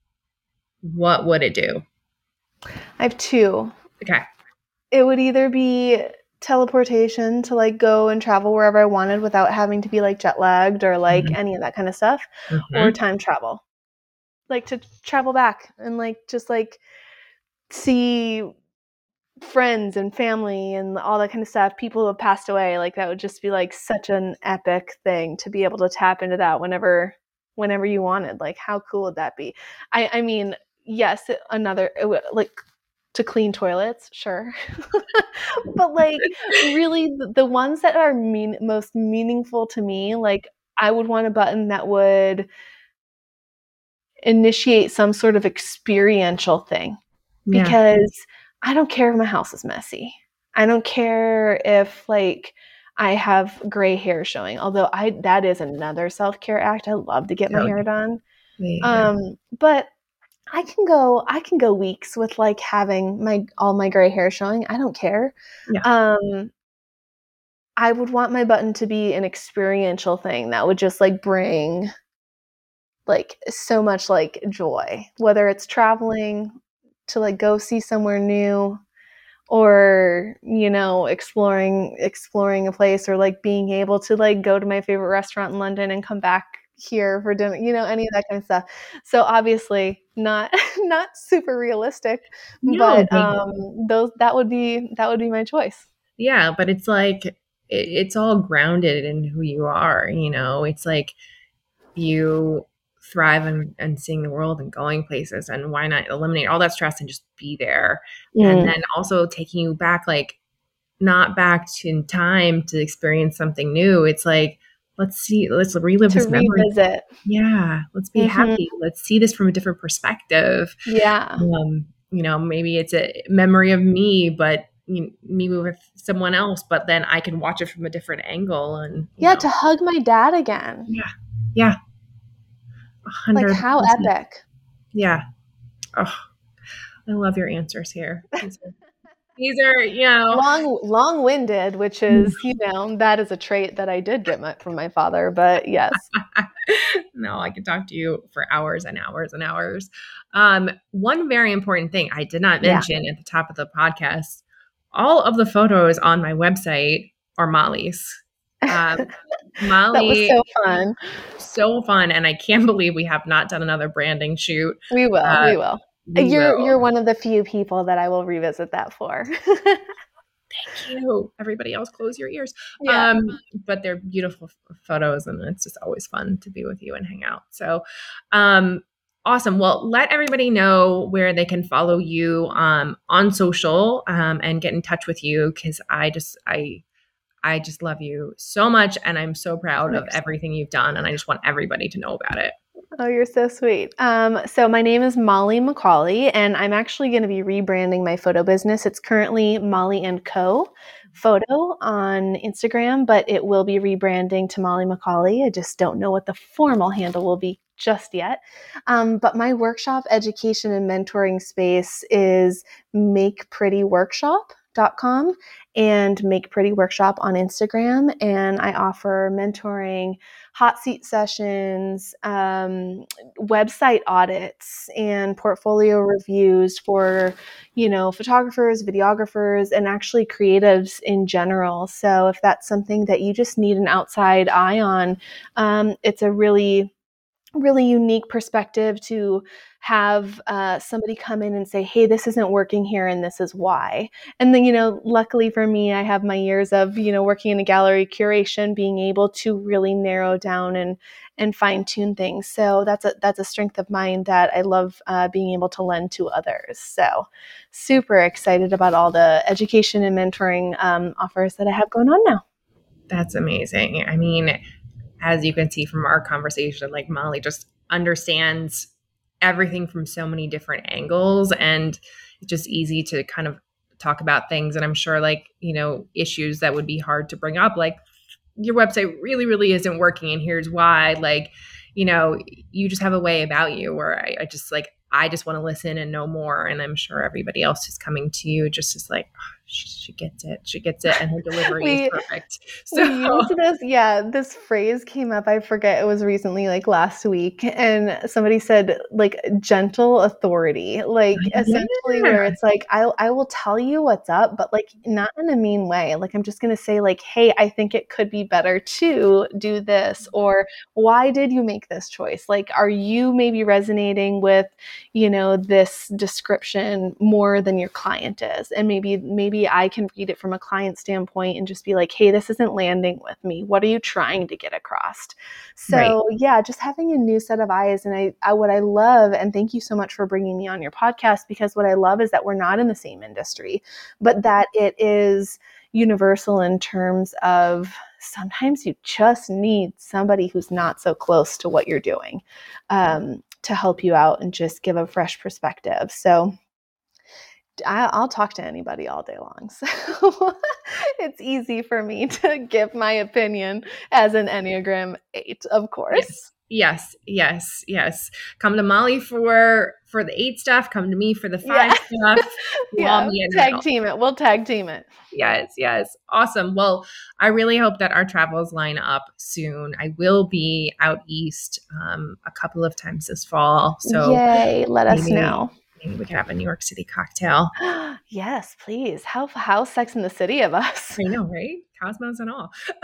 what would it do? I have two. Okay. it would either be teleportation to like go and travel wherever I wanted without having to be like jet lagged or like Mhm. any of that kind of stuff, Mhm. or time travel. Like to travel back and like just like see friends and family and all that kind of stuff, people who have passed away. Like that would just be like such an epic thing to be able to tap into that whenever whenever you wanted. Like how cool would that be? I I mean, yes, another like to clean toilets, sure. but like really the, the ones that are mean most meaningful to me, like I would want a button that would initiate some sort of experiential thing Yeah. because I don't care if my house is messy. I don't care if like I have gray hair showing. Although I that is another self-care act. I love to get my Oh, hair done. Yeah. Um, but I can go I can go weeks with like having my all my gray hair showing. I don't care. Yeah. Um I would want my button to be an experiential thing that would just like bring like so much like joy, whether it's traveling to like go see somewhere new or you know exploring exploring a place or like being able to like go to my favorite restaurant in London and come back here for dinner you know any of that kind of stuff so obviously not not super realistic No, but um those that would be that would be my choice Yeah, but it's like it, it's all grounded in who you are. You know, it's like you thrive and, and seeing the world and going places and why not eliminate all that stress and just be there? And mm. then also taking you back like not back to, in time to experience something new. It's like let's see let's relive to this revisit. memory yeah let's be mm-hmm. happy. Let's see this from a different perspective. Yeah. Um, you know maybe it's a memory of me but you know, me with someone else but then i can watch it from a different angle and yeah know. to hug my dad again. Yeah. Yeah. 100 Like how epic. Yeah. Oh, I love your answers here. These are, you know, long, long-winded, which mm-hmm. is, you know, that is a trait that I did get my, from my father. But yes, no, I could talk to you for hours and hours and hours. Um, one very important thing I did not mention yeah. at the top of the podcast: all of the photos on my website are Molly's. Um, that was Molly, so fun. so fun, and I can't believe we have not done another branding shoot. We will. Uh, we will. We you're will. you're one of the few people that I will revisit that for. Thank you. Everybody else, close your ears. yeah. Um, but they're beautiful photos, and it's just always fun to be with you and hang out. So, um, awesome. Well, let everybody know where they can follow you um, on social um, and get in touch with you because I just I I just love you so much, and I'm so proud of everything you've done, and I just want everybody to know about it. Oh, you're so sweet. Um, so my name is Molly McCauley, and I'm actually going to be rebranding my photo business. It's currently Molly and Co. Photo on Instagram, but it will be rebranding to Molly McCauley. I just don't know what the formal handle will be just yet. Um, but my workshop education and mentoring space is and Make Pretty Workshop on Instagram. And I offer mentoring, hot seat sessions, um, website audits, and portfolio reviews for, you know, photographers, videographers, and actually creatives in general. So if that's something that you just need an outside eye on, um, it's a really really unique perspective to have uh, somebody come in and say, hey, this isn't working here and this is why. And then, you know, luckily for me, I have my years of, you know, working in a gallery curation, being able to really narrow down and and fine tune things. So that's a that's a strength of mine that I love uh, being able to lend to others. So super excited about all the education and mentoring um, offers that I have going on now. That's amazing. I mean, as you can see from our conversation, like Molly just understands everything from so many different angles and it's just easy to kind of talk about things. And I'm sure, like, you know, issues that would be hard to bring up, like, your website really, really isn't working, and here's why. Like, you know, you just have a way about you where I, I just like, I just want to listen and know more. And I'm sure everybody else who's coming to you just is like, oh, she, she gets it. She gets it. And her delivery We- is perfect. use this yeah this phrase came up i forget it was recently like last week and somebody said like gentle authority like Yeah. essentially where it's like I, I will tell you what's up but like not in a mean way like i'm just going to say like hey i think it could be better to do this or why did you make this choice like are you maybe resonating with you know this description more than your client is and maybe maybe i can read it from a client standpoint and just be like hey this isn't landing with me what are you trying to get across so Right. yeah just having a new set of eyes and I, I what i love and thank you so much for bringing me on your podcast because what i love is that we're not in the same industry but that it is universal in terms of sometimes you just need somebody who's not so close to what you're doing um, to help you out and just give a fresh perspective. So I, I'll talk to anybody all day long. So it's easy for me to give my opinion as an Enneagram 8, of course. Yes, yes, yes. Come to Molly for for the eight stuff. Come to me for the five Yeah. stuff. Yeah, tag team it. We'll tag team it. Yes, yes. Awesome. Well, I really hope that our travels line up soon. I will be out east um, a couple of times this fall. So Yay, let us know. Maybe we could have a New York City cocktail. yes, please. How how Sex in the City of us. I know, right? Cosmos and all.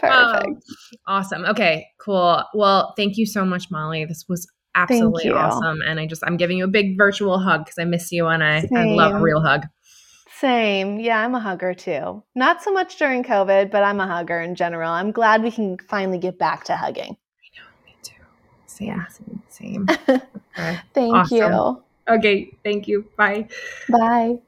Perfect. Um, awesome. Okay, cool. Well, thank you so much, Molly. This was absolutely awesome. And I just, I'm giving you a big virtual hug because I miss you and I, I love a real hug. Same. Yeah, I'm a hugger too. Not so much during COVID, but I'm a hugger in general. I'm glad we can finally get back to hugging. Same, same, same. Okay. Thank Awesome. you. okay. Thank you. Bye. Bye.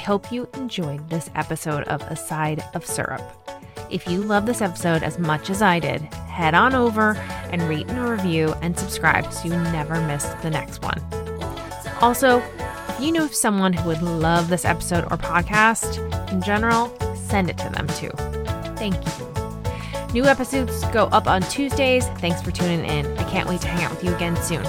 Hope you enjoyed this episode of A Side of Syrup. If you love this episode as much as I did, head on over and rate and review and subscribe so you never miss the next one. Also, if you know someone who would love this episode or podcast in general, send it to them too. Thank you. New episodes go up on Tuesdays. Thanks for tuning in. I can't wait to hang out with you again soon.